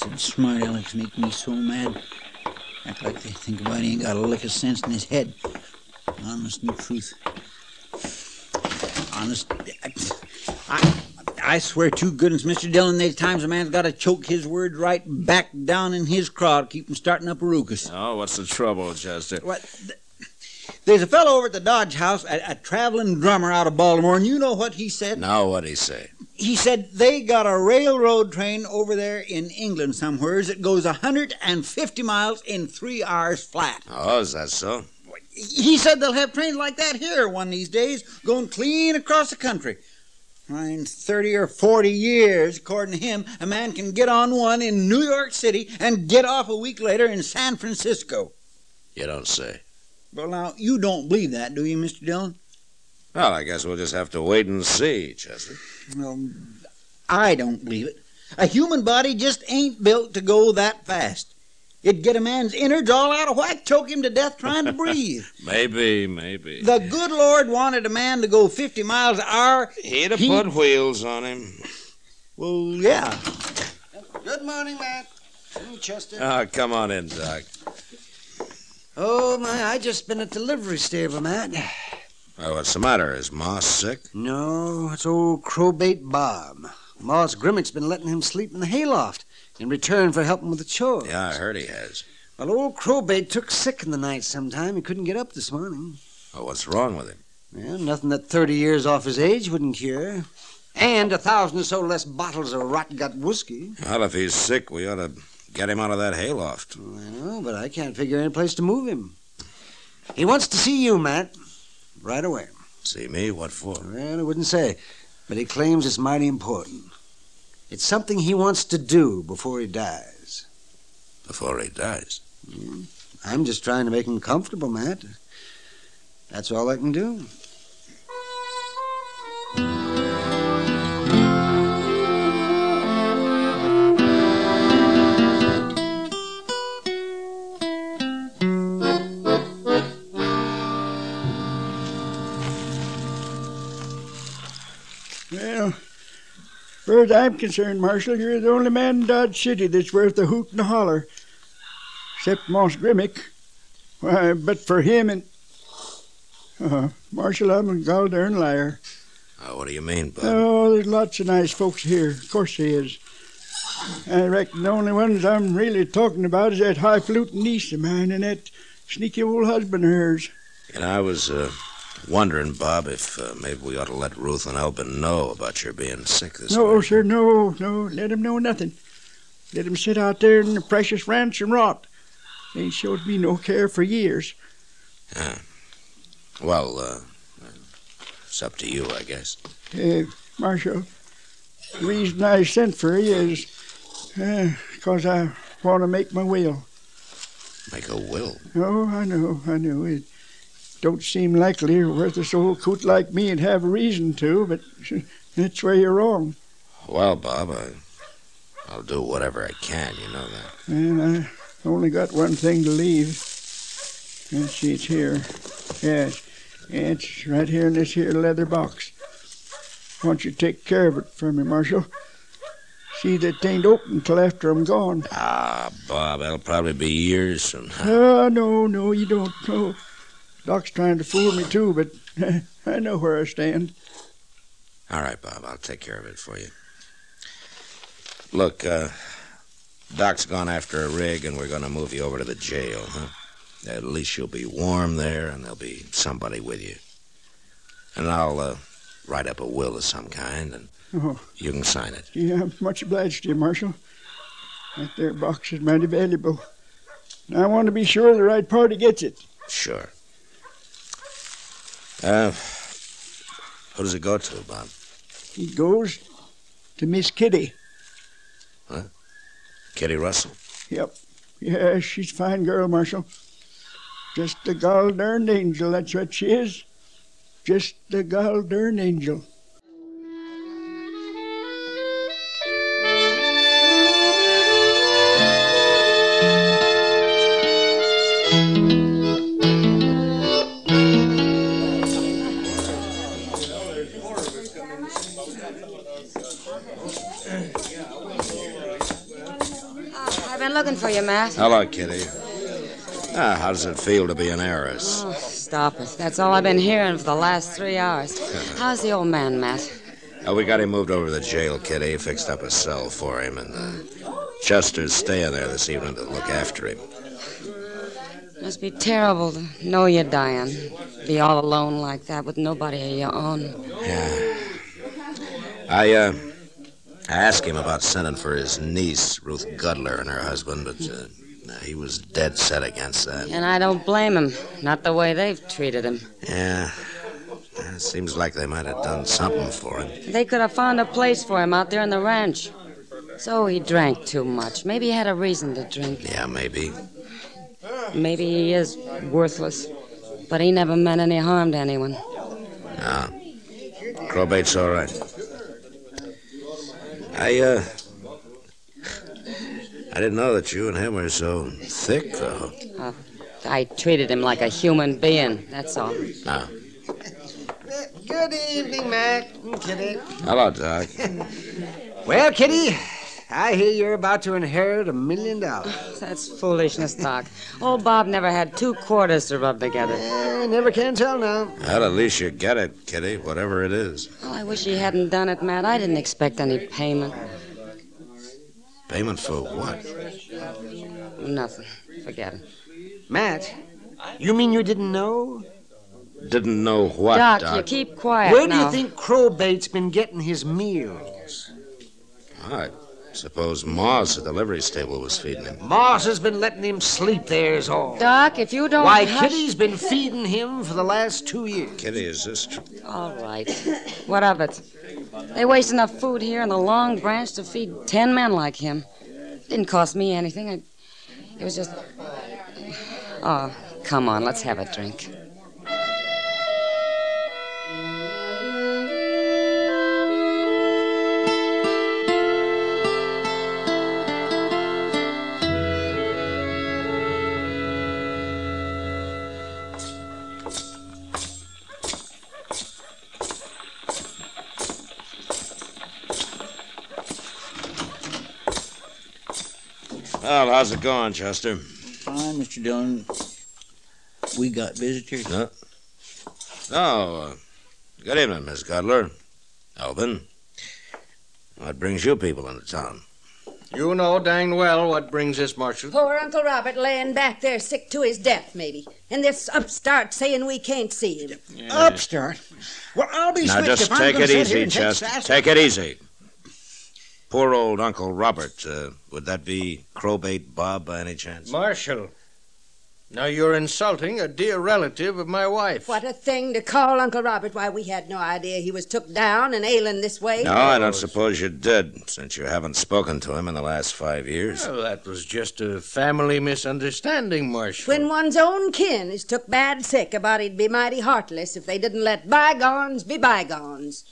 Speaker 36: Them smart alecks make me so mad. Act like they think about he ain't got a lick of sense in his head. Honest and truth. Honest. I, I swear to goodness, Mr. Dillon, there's times a man's got to choke his words right back down in his craw to keep from starting up a ruckus.
Speaker 37: Oh, what's the trouble, Chester?
Speaker 36: What? There's a fellow over at the Dodge House, a, a traveling drummer out of Baltimore, and you know what he said?
Speaker 37: Now what'd he say?
Speaker 36: He said they got a railroad train over there in England somewheres that goes 150 miles in three hours flat.
Speaker 37: Oh, is that so?
Speaker 36: He said they'll have trains like that here one of these days, going clean across the country. In 30 or 40 years, according to him, a man can get on one in New York City and get off a week later in San Francisco.
Speaker 37: You don't say.
Speaker 36: Well, now, you don't believe that, do you, Mr. Dillon?
Speaker 37: Well, I guess we'll just have to wait and see, Chester.
Speaker 36: Well, I don't believe it. A human body just ain't built to go that fast. It'd get a man's innards all out of whack, choke him to death trying to breathe.
Speaker 37: Maybe, maybe.
Speaker 36: The good Lord wanted a man to go 50 miles an hour.
Speaker 37: He'd have put wheels on him.
Speaker 36: Well, yeah.
Speaker 38: Good morning, Matt. Mm, Chester.
Speaker 37: Oh, come on in, Doc.
Speaker 38: Oh, my, I just been at the livery stable, Matt.
Speaker 37: Well, what's the matter? Is Ma sick?
Speaker 38: No, it's old Crowbait Bob. Moss Grimmick's been letting him sleep in the hayloft in return for helping with the chores.
Speaker 37: Yeah, I heard he has.
Speaker 38: Well, old Crowbait took sick in the night sometime. He couldn't get up this morning.
Speaker 37: Oh, what's wrong with him?
Speaker 38: Well, nothing that 30 years off his age wouldn't cure. And a thousand or so less bottles of rot gut whiskey.
Speaker 37: Well, if he's sick, we ought to get him out of that hayloft.
Speaker 38: I know, but I can't figure any place to move him. He wants to see you, Matt. Right away.
Speaker 37: See me? What for?
Speaker 38: Well, I wouldn't say. But he claims it's mighty important. It's something he wants to do before he dies.
Speaker 37: Before he dies?
Speaker 38: Hmm. I'm just trying to make him comfortable, Matt. That's all I can do.
Speaker 39: Far as I'm concerned, Marshal, you're the only man in Dodge City that's worth a hoot and a holler. Except Moss Grimmick. Why, but for him and. Uh, Marshal, I'm a gol darn liar.
Speaker 37: Oh, what do you mean, Bud?
Speaker 39: Oh, there's lots of nice folks here. Of course there is. I reckon the only ones I'm really talking about is that high-fluting niece of mine and that sneaky old husband of hers.
Speaker 37: And I was uh, wondering, Bob, if uh, maybe we ought to let Ruth and Elvin know about your being sick this
Speaker 39: no,
Speaker 37: week.
Speaker 39: sir, no, no. Let 'em know nothing. Let 'em sit out there in the precious ranch and rot. They ain't showed me no care for years.
Speaker 37: Yeah. Well, uh, it's up to you, I guess.
Speaker 39: Uh, Marshal, the reason I sent for you is because I want to make my will.
Speaker 37: Make a will.
Speaker 39: Oh, I know, I know. It don't seem likely a worthless old coot like me'd have reason to, but that's where you're wrong.
Speaker 37: Well, Bob, I, I'll do whatever I can. You know that.
Speaker 39: And I only got one thing to leave. Let's see, it's here. Yes, it's right here in this here leather box. I want you to take care of it for me, Marshal. See that it ain't open till after I'm gone.
Speaker 37: Ah, Bob, that'll probably be years from now.
Speaker 39: Ah, no, no, you don't. No. Doc's trying to fool me, too, but I know where I stand.
Speaker 37: All right, Bob, I'll take care of it for you. Look, uh, Doc's gone after a rig, and we're going to move you over to the jail, huh? At least you'll be warm there, and there'll be somebody with you. And I'll uh, write up a will of some kind, and
Speaker 39: Oh,
Speaker 37: you can sign it.
Speaker 39: yeah, I'm much obliged to you, Marshal. That there box is mighty valuable. And I want to be sure the right party gets it.
Speaker 37: Sure. Uh, who does it go to, Bob?
Speaker 39: He goes to Miss Kitty.
Speaker 37: Huh? Kitty Russell?
Speaker 39: Yep. Yeah, she's a fine girl, Marshal. Just a gol darned angel, that's what she is. Just a gol darned angel.
Speaker 40: Looking for you, Matt.
Speaker 37: Hello, Kitty. Ah, how does it feel to be an heiress?
Speaker 40: Oh, stop it. That's all I've been hearing for the last three hours. How's the old man, Matt?
Speaker 37: Oh, we got him moved over to the jail, Kitty. Fixed up a cell for him, and uh, Chester's staying there this evening to look after him.
Speaker 40: Must be terrible to know you're dying. Be all alone like that with nobody of your own.
Speaker 37: Yeah. I, uh, I asked him about sending for his niece, Ruth Gudler, and her husband, but uh, he was dead set against that.
Speaker 40: And I don't blame him. Not the way they've treated him.
Speaker 37: Yeah. It seems like they might have done something for him.
Speaker 40: They could have found a place for him out there in the ranch. So he drank too much. Maybe he had a reason to drink.
Speaker 37: Yeah, maybe.
Speaker 40: Maybe he is worthless. But he never meant any harm to anyone.
Speaker 37: No. Probate's all right. I, uh. I didn't know that you and him were so thick, though.
Speaker 40: Uh, I treated him like a human being, that's all.
Speaker 37: No.
Speaker 38: Good evening, Matt and Kitty.
Speaker 37: Hello, Doc.
Speaker 38: Well, Kitty, I hear you're about to inherit a million dollars.
Speaker 40: That's foolishness, Doc. Old Bob never had two quarters to rub together.
Speaker 38: Eh, never can tell now.
Speaker 37: Well, at least you get it, Kitty, whatever it is.
Speaker 40: Well, I wish he hadn't done it, Matt. I didn't expect any payment.
Speaker 37: Payment for what?
Speaker 40: Nothing. Forget it.
Speaker 38: Matt, you mean you didn't know?
Speaker 37: Didn't know what,
Speaker 40: Doc,
Speaker 37: Doc.
Speaker 40: you keep quiet
Speaker 38: Where do you think Crowbait's been getting his meals?
Speaker 37: I suppose Moss at the livery stable was feeding him.
Speaker 38: Moss has been letting him sleep there, is all.
Speaker 40: Doc, if you don't
Speaker 38: Why,
Speaker 40: hush-
Speaker 38: Kitty's been feeding him for the last two years.
Speaker 37: Kitty, is this true?
Speaker 40: All right. What of it? They waste enough food here in the Long Branch to feed ten men like him. Didn't cost me anything. I, it was just. Oh, come on, let's have a drink.
Speaker 37: How's it going, Chester?
Speaker 36: Fine, Mr. Dillon. We got visitors.
Speaker 37: No. Oh, uh, good evening, Miss Cutler. Elvin. What brings you people into town?
Speaker 30: You know dang well what brings this, Marshal.
Speaker 41: Poor Uncle Robert laying back there sick to his death, maybe. And this upstart saying we can't see him.
Speaker 36: Upstart? Well, I'll be
Speaker 37: Now,
Speaker 36: switched
Speaker 37: just
Speaker 36: if I'm
Speaker 37: take
Speaker 36: gonna
Speaker 37: it
Speaker 36: sit here
Speaker 37: easy,
Speaker 36: and take
Speaker 37: Chester. Take it easy. Poor old Uncle Robert. Uh, would that be Crowbait Bob by any chance?
Speaker 30: Marshal. Now you're insulting a dear relative of my wife.
Speaker 41: What a thing to call Uncle Robert. Why, we had no idea he was took down and ailing this way.
Speaker 37: No, I don't suppose you did, since you haven't spoken to him in the last five years.
Speaker 30: Well, that was just a family misunderstanding, Marshal.
Speaker 41: When one's own kin is took bad sick, a body'd be mighty heartless if they didn't let bygones be bygones.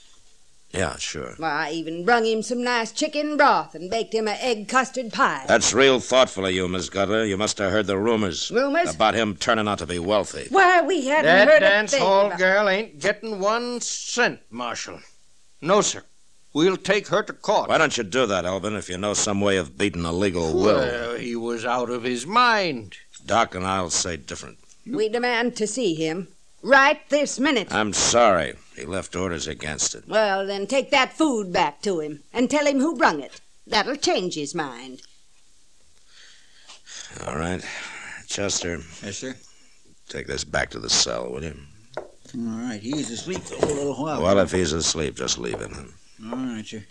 Speaker 37: Yeah, sure.
Speaker 41: Why, I even brung him some nice chicken broth and baked him a egg custard pie.
Speaker 37: That's real thoughtful of you, Miss Gutter. You must have heard the rumors.
Speaker 41: Rumors?
Speaker 37: About him turning out to be wealthy.
Speaker 41: Why, we hadn't
Speaker 30: That
Speaker 41: heard
Speaker 30: dance
Speaker 41: a thing
Speaker 30: hall
Speaker 41: about-
Speaker 30: girl ain't getting one cent, Marshal. No, sir. We'll take her to court.
Speaker 37: Why don't you do that, Elvin, if you know some way of beating a legal will?
Speaker 30: Well, he was out of his mind.
Speaker 37: Doc and I'll say different.
Speaker 41: We demand to see him. Right this minute.
Speaker 37: I'm sorry. He left orders against it.
Speaker 41: Well, then take that food back to him and tell him who brung it. That'll change his mind.
Speaker 37: All right. Chester.
Speaker 36: Yes, sir.
Speaker 37: Take this back to the cell, will you?
Speaker 36: All right, he's asleep for a little while.
Speaker 37: Well, if he's asleep, just leave him.
Speaker 36: All right, sir.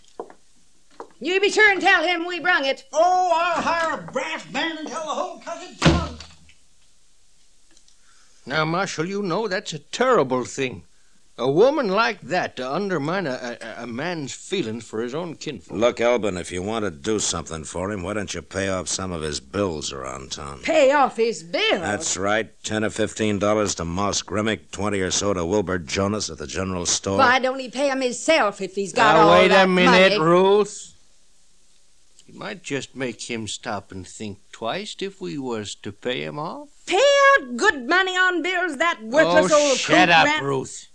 Speaker 41: You be sure and tell him we brung it.
Speaker 36: Oh, I'll hire a brass band and tell the whole cousin tongue.
Speaker 30: Now, Marshal, you know that's a terrible thing. A woman like that to undermine a, a, a man's feelings for his own kinfolk.
Speaker 37: Look, Elvin, if you want to do something for him, why don't you pay off some of his bills around town?
Speaker 41: Pay off his bill.
Speaker 37: That's right. Ten or fifteen dollars to Moss Grimmick, twenty or so to Wilbur Jonas at the general store.
Speaker 41: Why don't he pay him himself if he's got
Speaker 30: Now,
Speaker 41: all
Speaker 30: wait
Speaker 41: that
Speaker 30: a minute,
Speaker 41: money?
Speaker 30: Ruth. It might just make him stop and think twice if we was to pay him off.
Speaker 41: Pay out good money on bills that worthless
Speaker 30: oh,
Speaker 41: old
Speaker 30: shut up,
Speaker 41: ran-
Speaker 30: Ruth.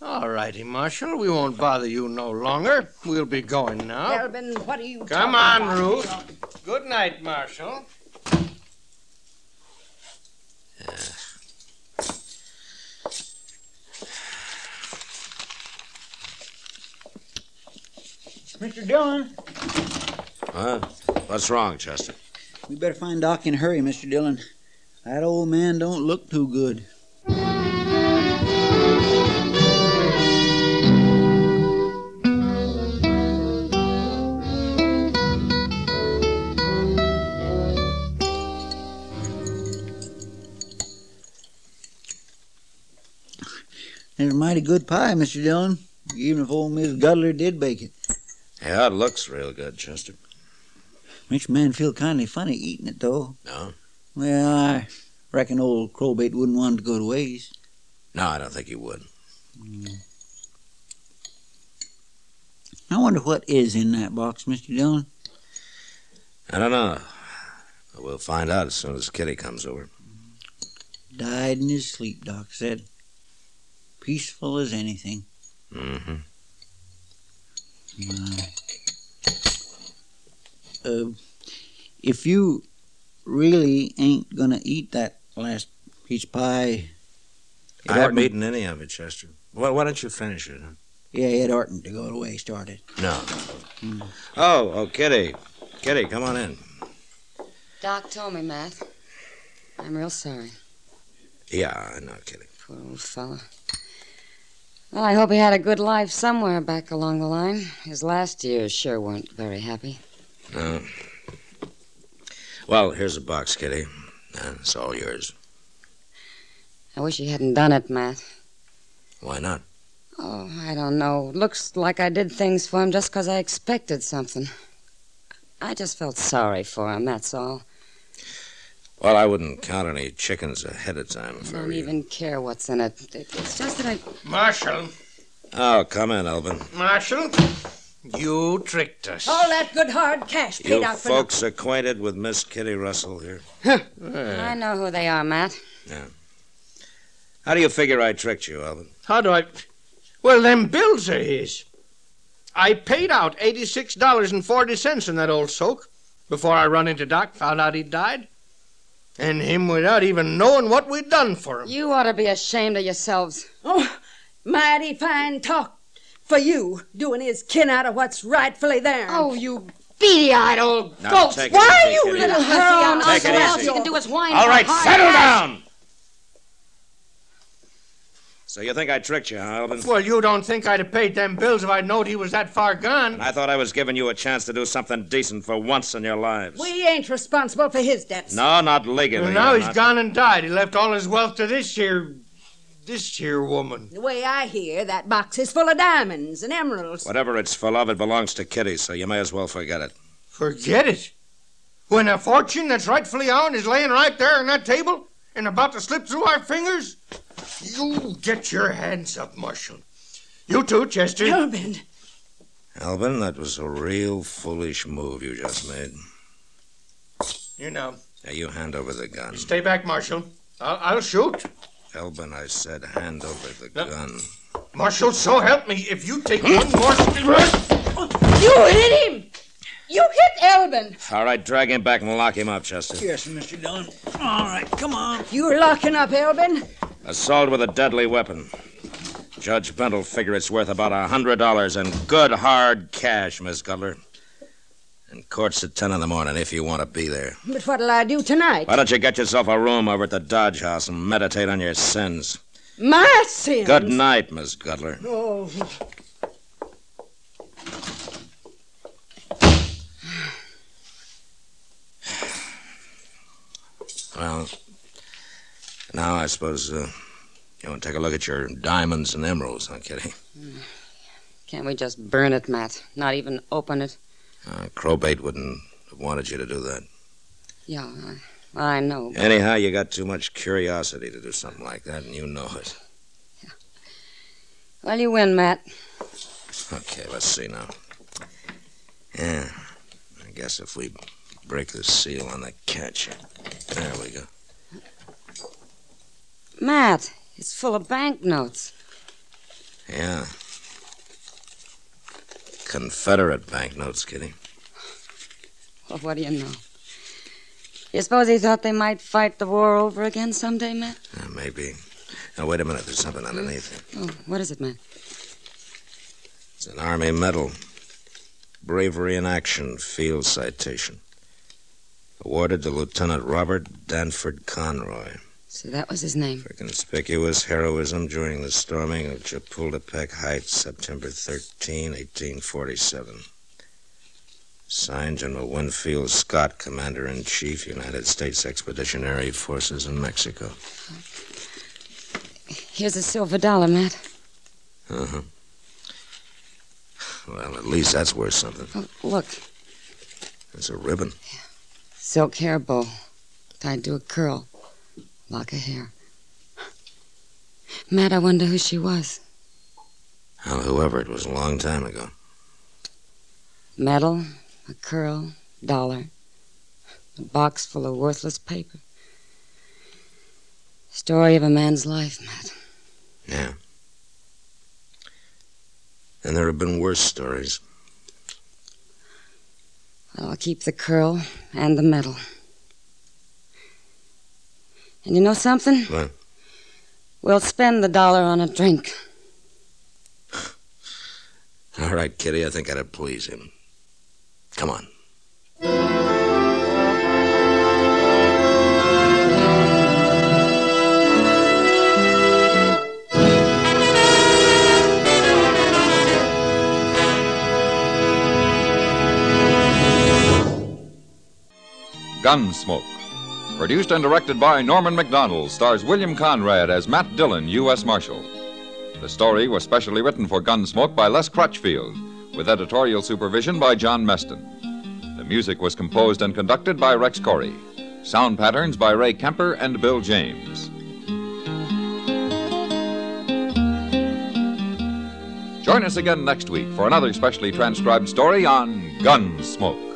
Speaker 30: All righty, Marshal. We won't bother you no longer. We'll be going now.
Speaker 41: Elvin, what are you
Speaker 30: Come
Speaker 41: talking
Speaker 30: on,
Speaker 41: about?
Speaker 30: Ruth. Good night, Marshal.
Speaker 36: Mr. Dillon,
Speaker 37: Huh? What's wrong, Chester?
Speaker 36: we better find Doc in a hurry, Mr. Dillon. That old man don't look too good. It's a mighty good pie, Mr. Dillon, even if old Miss Gudler did bake it.
Speaker 37: Yeah, it looks real good, Chester.
Speaker 36: Makes a man feel kind of funny eating it, though.
Speaker 37: No?
Speaker 36: Well, I reckon old Crowbait wouldn't want it to go to waste.
Speaker 37: No, I don't think he would.
Speaker 36: I wonder what is in that box, Mr. Dillon.
Speaker 37: I don't know. But We'll find out as soon as Kitty comes over.
Speaker 36: Died in his sleep, Doc said. Peaceful as anything.
Speaker 37: Mm-hmm.
Speaker 36: My. Uh, if you really ain't gonna eat that last peach pie, it
Speaker 37: I haven't
Speaker 36: oughtn't-
Speaker 37: eaten any of it, Chester. Why, why don't you finish it? Huh?
Speaker 36: Yeah, it oughtn't to go the way it started.
Speaker 37: No. Oh, oh, Kitty. Kitty, come on in.
Speaker 40: Doc told me, Matt. I'm real sorry.
Speaker 37: Yeah, I know, Kitty.
Speaker 40: Poor old fella. Well, I hope he had a good life somewhere back along the line. His last years sure weren't very happy.
Speaker 37: No. Well, here's a box, Kitty. It's all yours.
Speaker 40: I wish he hadn't done it, Matt.
Speaker 37: Why not?
Speaker 40: Oh, I don't know. Looks like I did things for him just 'cause I expected something. I just felt sorry for him, that's all.
Speaker 37: Well, I wouldn't count any chickens ahead of time
Speaker 40: I don't
Speaker 37: you.
Speaker 40: even care what's in it. It- It's just that I.
Speaker 30: Marshal,
Speaker 37: Oh, come in, Elvin.
Speaker 30: Marshal, you tricked us.
Speaker 41: All that good hard cash paid
Speaker 37: You
Speaker 41: out for
Speaker 37: folks acquainted with Miss Kitty Russell here?
Speaker 40: I know who they are, Matt.
Speaker 37: Yeah. How do you figure I tricked you, Elvin?
Speaker 30: How do I. Well, them bills are his. I paid out $86.40 in that old soak before I run into Doc, found out he'd died. And him without even knowing what we'd done for him.
Speaker 40: You ought to be ashamed of yourselves.
Speaker 41: Oh, mighty fine talk for you, doing his kin out of what's rightfully theirs.
Speaker 40: Oh, you beady-eyed old
Speaker 37: Now,
Speaker 40: goat! Why are you
Speaker 37: Kitty.
Speaker 40: little hussy on us? All you can do is whine.
Speaker 37: All
Speaker 40: for
Speaker 37: right,
Speaker 40: hard
Speaker 37: settle
Speaker 40: cash.
Speaker 37: down! So you think I tricked you, huh, Elvin?
Speaker 30: Well, you don't think I'd have paid them bills if I'd knowed he was that far gone.
Speaker 37: I thought I was giving you a chance to do something decent for once in your lives.
Speaker 41: We ain't responsible for his debts.
Speaker 37: No, not legally.
Speaker 30: And now
Speaker 37: you're
Speaker 30: he's
Speaker 37: not.
Speaker 30: gone and died. He left all his wealth to this here. this here woman.
Speaker 41: The way I hear, that box is full of diamonds and emeralds.
Speaker 37: Whatever it's full of, it belongs to Kitty, so you may as well forget it.
Speaker 30: Forget it. When a fortune that's rightfully ours is laying right there on that table and about to slip through our fingers, you get your hands up, Marshal. You too, Chester.
Speaker 41: Elvin.
Speaker 37: Elvin, that was a real foolish move you just made.
Speaker 30: You know.
Speaker 37: Now, you hand over the gun.
Speaker 30: Stay back, Marshal. I'll, I'll shoot.
Speaker 37: Elvin, I said hand over the gun.
Speaker 30: Marshal, so help me, if you take one more step.
Speaker 41: You hit him! You hit Elvin!
Speaker 37: All right, drag him back and lock him up, Chester.
Speaker 36: Yes, Mr. Dillon. All right, come on.
Speaker 41: You're locking up Elvin?
Speaker 37: Assault with a deadly weapon. Judge Bent will figure it's worth about a hundred dollars in good hard cash, Miss Cutler. And court's at ten in the morning if you want to be there.
Speaker 41: But what'll I do tonight?
Speaker 37: Why don't you get yourself a room over at the Dodge House and meditate on your sins?
Speaker 41: My sins.
Speaker 37: Good night, Miss Cutler.
Speaker 41: Oh.
Speaker 37: Well, now I suppose uh, you want to take a look at your diamonds and emeralds, huh, Kitty?
Speaker 40: Can't we just burn it, Matt? Not even open it?
Speaker 37: Uh, Crowbait wouldn't have wanted you to do that.
Speaker 40: Yeah, I, I know. but-
Speaker 37: Anyhow, you got too much curiosity to do something like that, and you know it.
Speaker 40: Well, you win, Matt.
Speaker 37: Okay, let's see now. Yeah, I guess if we break the seal on the catch. There we go.
Speaker 40: Matt, it's full of banknotes.
Speaker 37: Yeah. Confederate banknotes, Kitty.
Speaker 40: Well, what do you know? You suppose he thought they might fight the war over again someday, Matt?
Speaker 37: Uh, maybe. Now, wait a minute. There's something underneath it.
Speaker 40: Oh, what is it, Matt?
Speaker 37: It's an Army medal. Bravery in Action Field Citation. Awarded to Lieutenant Robert Danford Conroy
Speaker 40: So that was his name.
Speaker 37: for conspicuous heroism during the storming of Chapultepec Heights, September 13, 1847. Signed General Winfield Scott, Commander in Chief, United States Expeditionary Forces in Mexico.
Speaker 40: Here's a silver dollar, Matt.
Speaker 37: Uh huh. Well, at least that's worth something.
Speaker 40: Oh, look,
Speaker 37: It's a ribbon.
Speaker 40: Silk hair bow tied to a curl, lock of hair. Matt, I wonder who she was.
Speaker 37: Well, whoever it was, a long time ago.
Speaker 40: Medal, a curl, dollar, a box full of worthless paper. Story of a man's life, Matt.
Speaker 37: Yeah. And there have been worse stories.
Speaker 40: I'll keep the curl and the medal. And you know something?
Speaker 37: What?
Speaker 40: We'll spend the dollar on a drink.
Speaker 37: All right, Kitty, I think that'd please him. Come on.
Speaker 42: Gunsmoke. Produced and directed by Norman Macdonnell, stars William Conrad as Matt Dillon, U.S. Marshal. The story was specially written for Gunsmoke by Les Crutchfield, with editorial supervision by John Meston. The music was composed and conducted by Rex Koury. Sound patterns by Ray Kemper and Bill James. Join us again next week for another specially transcribed story on Gunsmoke.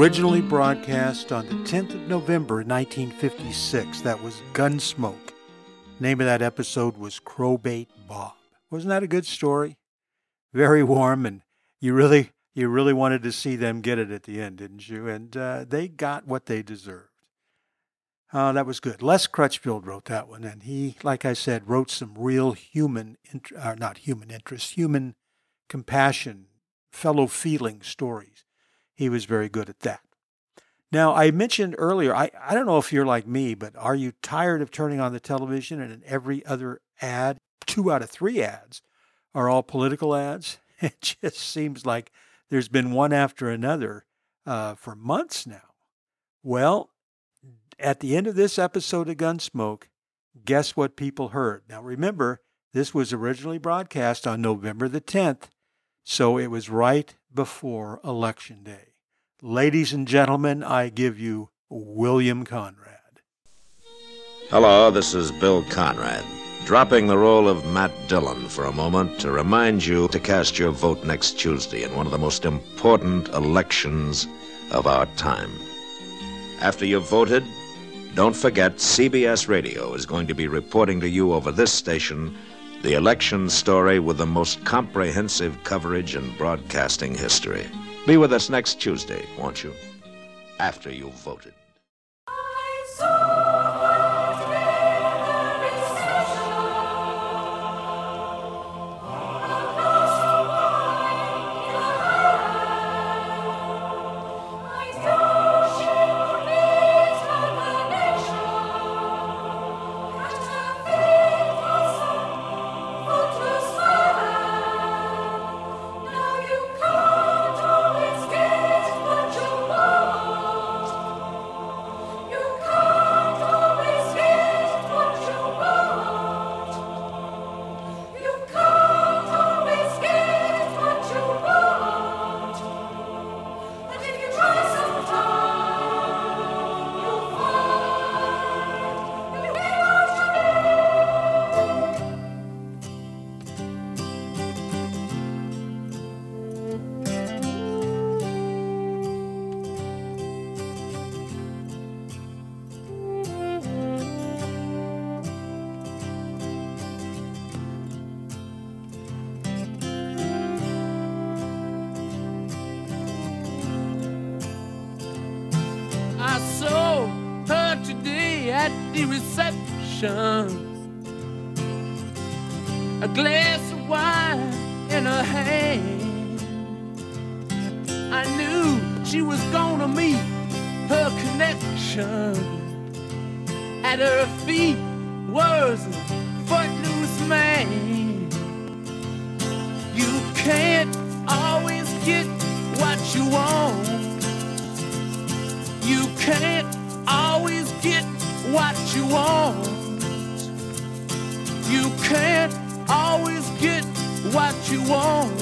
Speaker 4: Originally broadcast on the 10th of November 1956. That was Gunsmoke. Name of that episode was Crowbait Bob. Wasn't that a good story? Very warm, and you really, you really wanted to see them get it at the end, didn't you? And uh, they got what they deserved. Uh, that was good. Les Crutchfield wrote that one, and he, like I said, wrote some real human, int- uh, not human interest, human compassion, fellow feeling stories. He was very good at that. Now, I mentioned earlier, I, I don't know if you're like me, but are you tired of turning on the television and in every other ad, two out of three ads are all political ads? It just seems like there's been one after another uh, for months now. Well, at the end of this episode of Gunsmoke, guess what people heard? Now, remember, this was originally broadcast on November the 10th, so it was right before Election Day. Ladies and gentlemen, I give you William Conrad.
Speaker 37: Hello, this is Bill Conrad, dropping the role of Matt Dillon for a moment to remind you to cast your vote next Tuesday in one of the most important elections of our time. After you've voted, don't forget CBS Radio is going to be reporting to you over this station the election story with the most comprehensive coverage in broadcasting history. Be with us next Tuesday, won't you? After you've voted.
Speaker 43: You want. You can't always get what you want.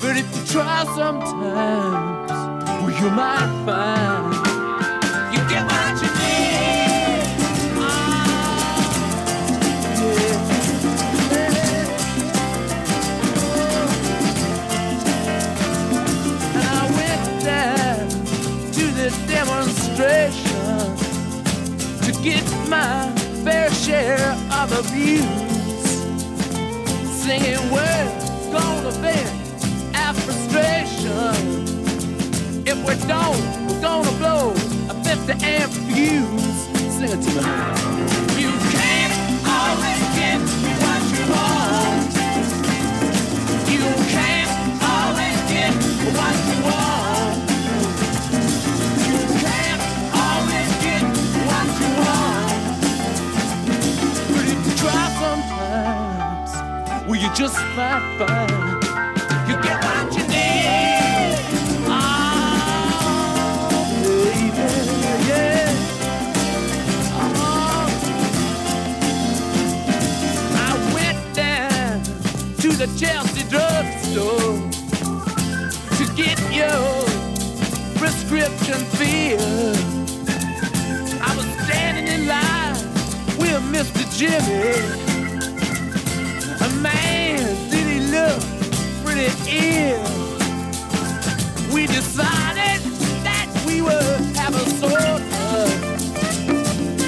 Speaker 43: But if you try sometimes, well, you might find you get what you need. Ah, and I went down to the demonstration my fair share of abuse. Singing, we're gonna vent our frustration. If we don't, we're gonna blow a 50 amp fuse. Sing it to me. You can't always get what you want. Just might find you get what you need. Oh, baby, yeah. Oh. I went down to the Chelsea drugstore to get your prescription filled. I was standing in line with Mr. Jimmy. We decided that we would have a soda.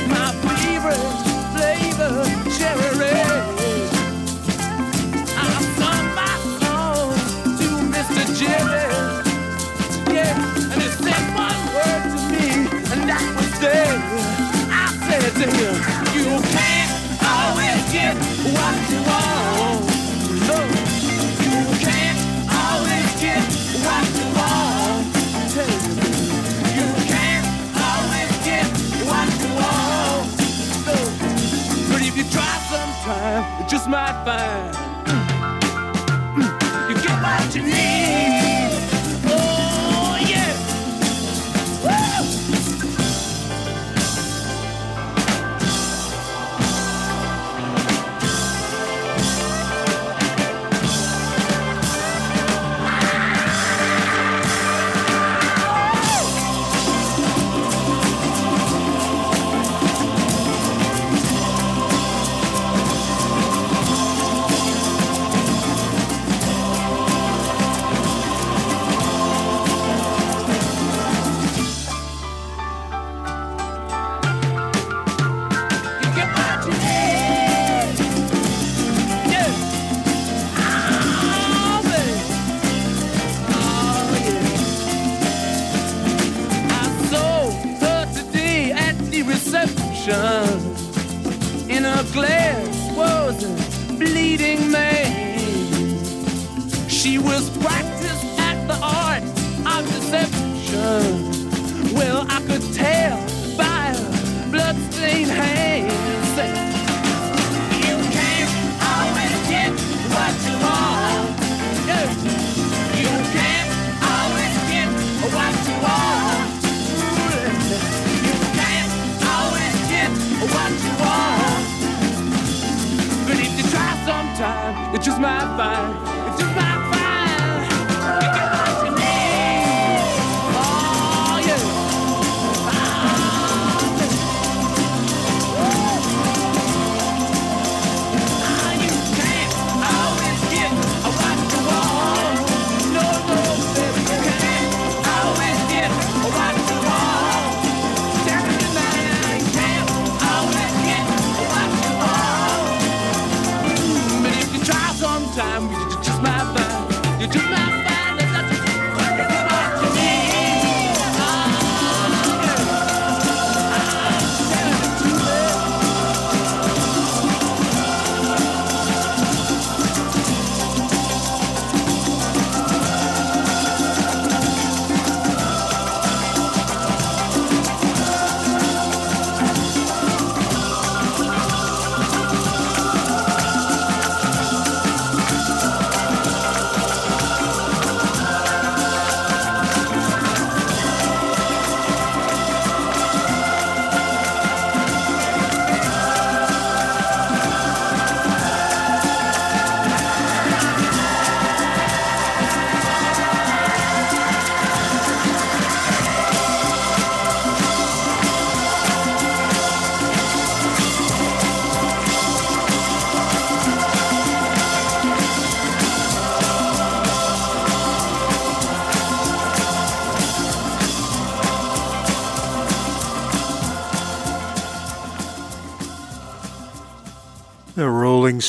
Speaker 43: My favorite flavor, cherry. I sung my song to Mr. Yeah, and said one word to me, and that was. I said to him, might find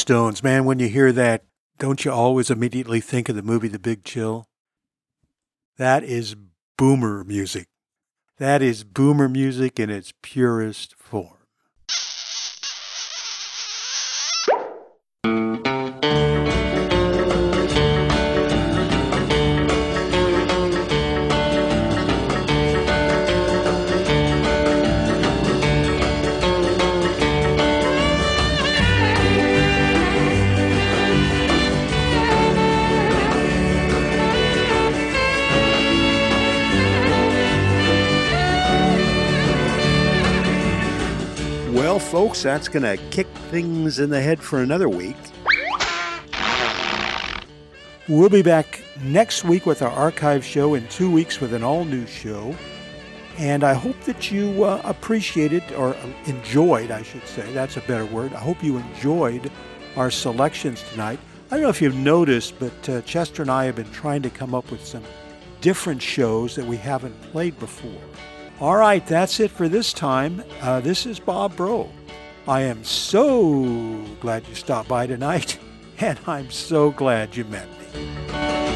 Speaker 4: Stones. Man, when you hear that, don't you always immediately think of the movie The Big Chill? That is boomer music. That is boomer music in its purest form. Folks, that's going to kick things in the head for another week. We'll be back next week with our archive show, in two weeks with an all new show. And I hope that you uh, appreciated or enjoyed, I should say. That's a better word. I hope you enjoyed our selections tonight. I don't know if you've noticed, but uh, Chester and I have been trying to come up with some different shows that we haven't played before. All right, that's it for this time. Uh, this is Bob Bro. I am so glad you stopped by tonight, and I'm so glad you met me.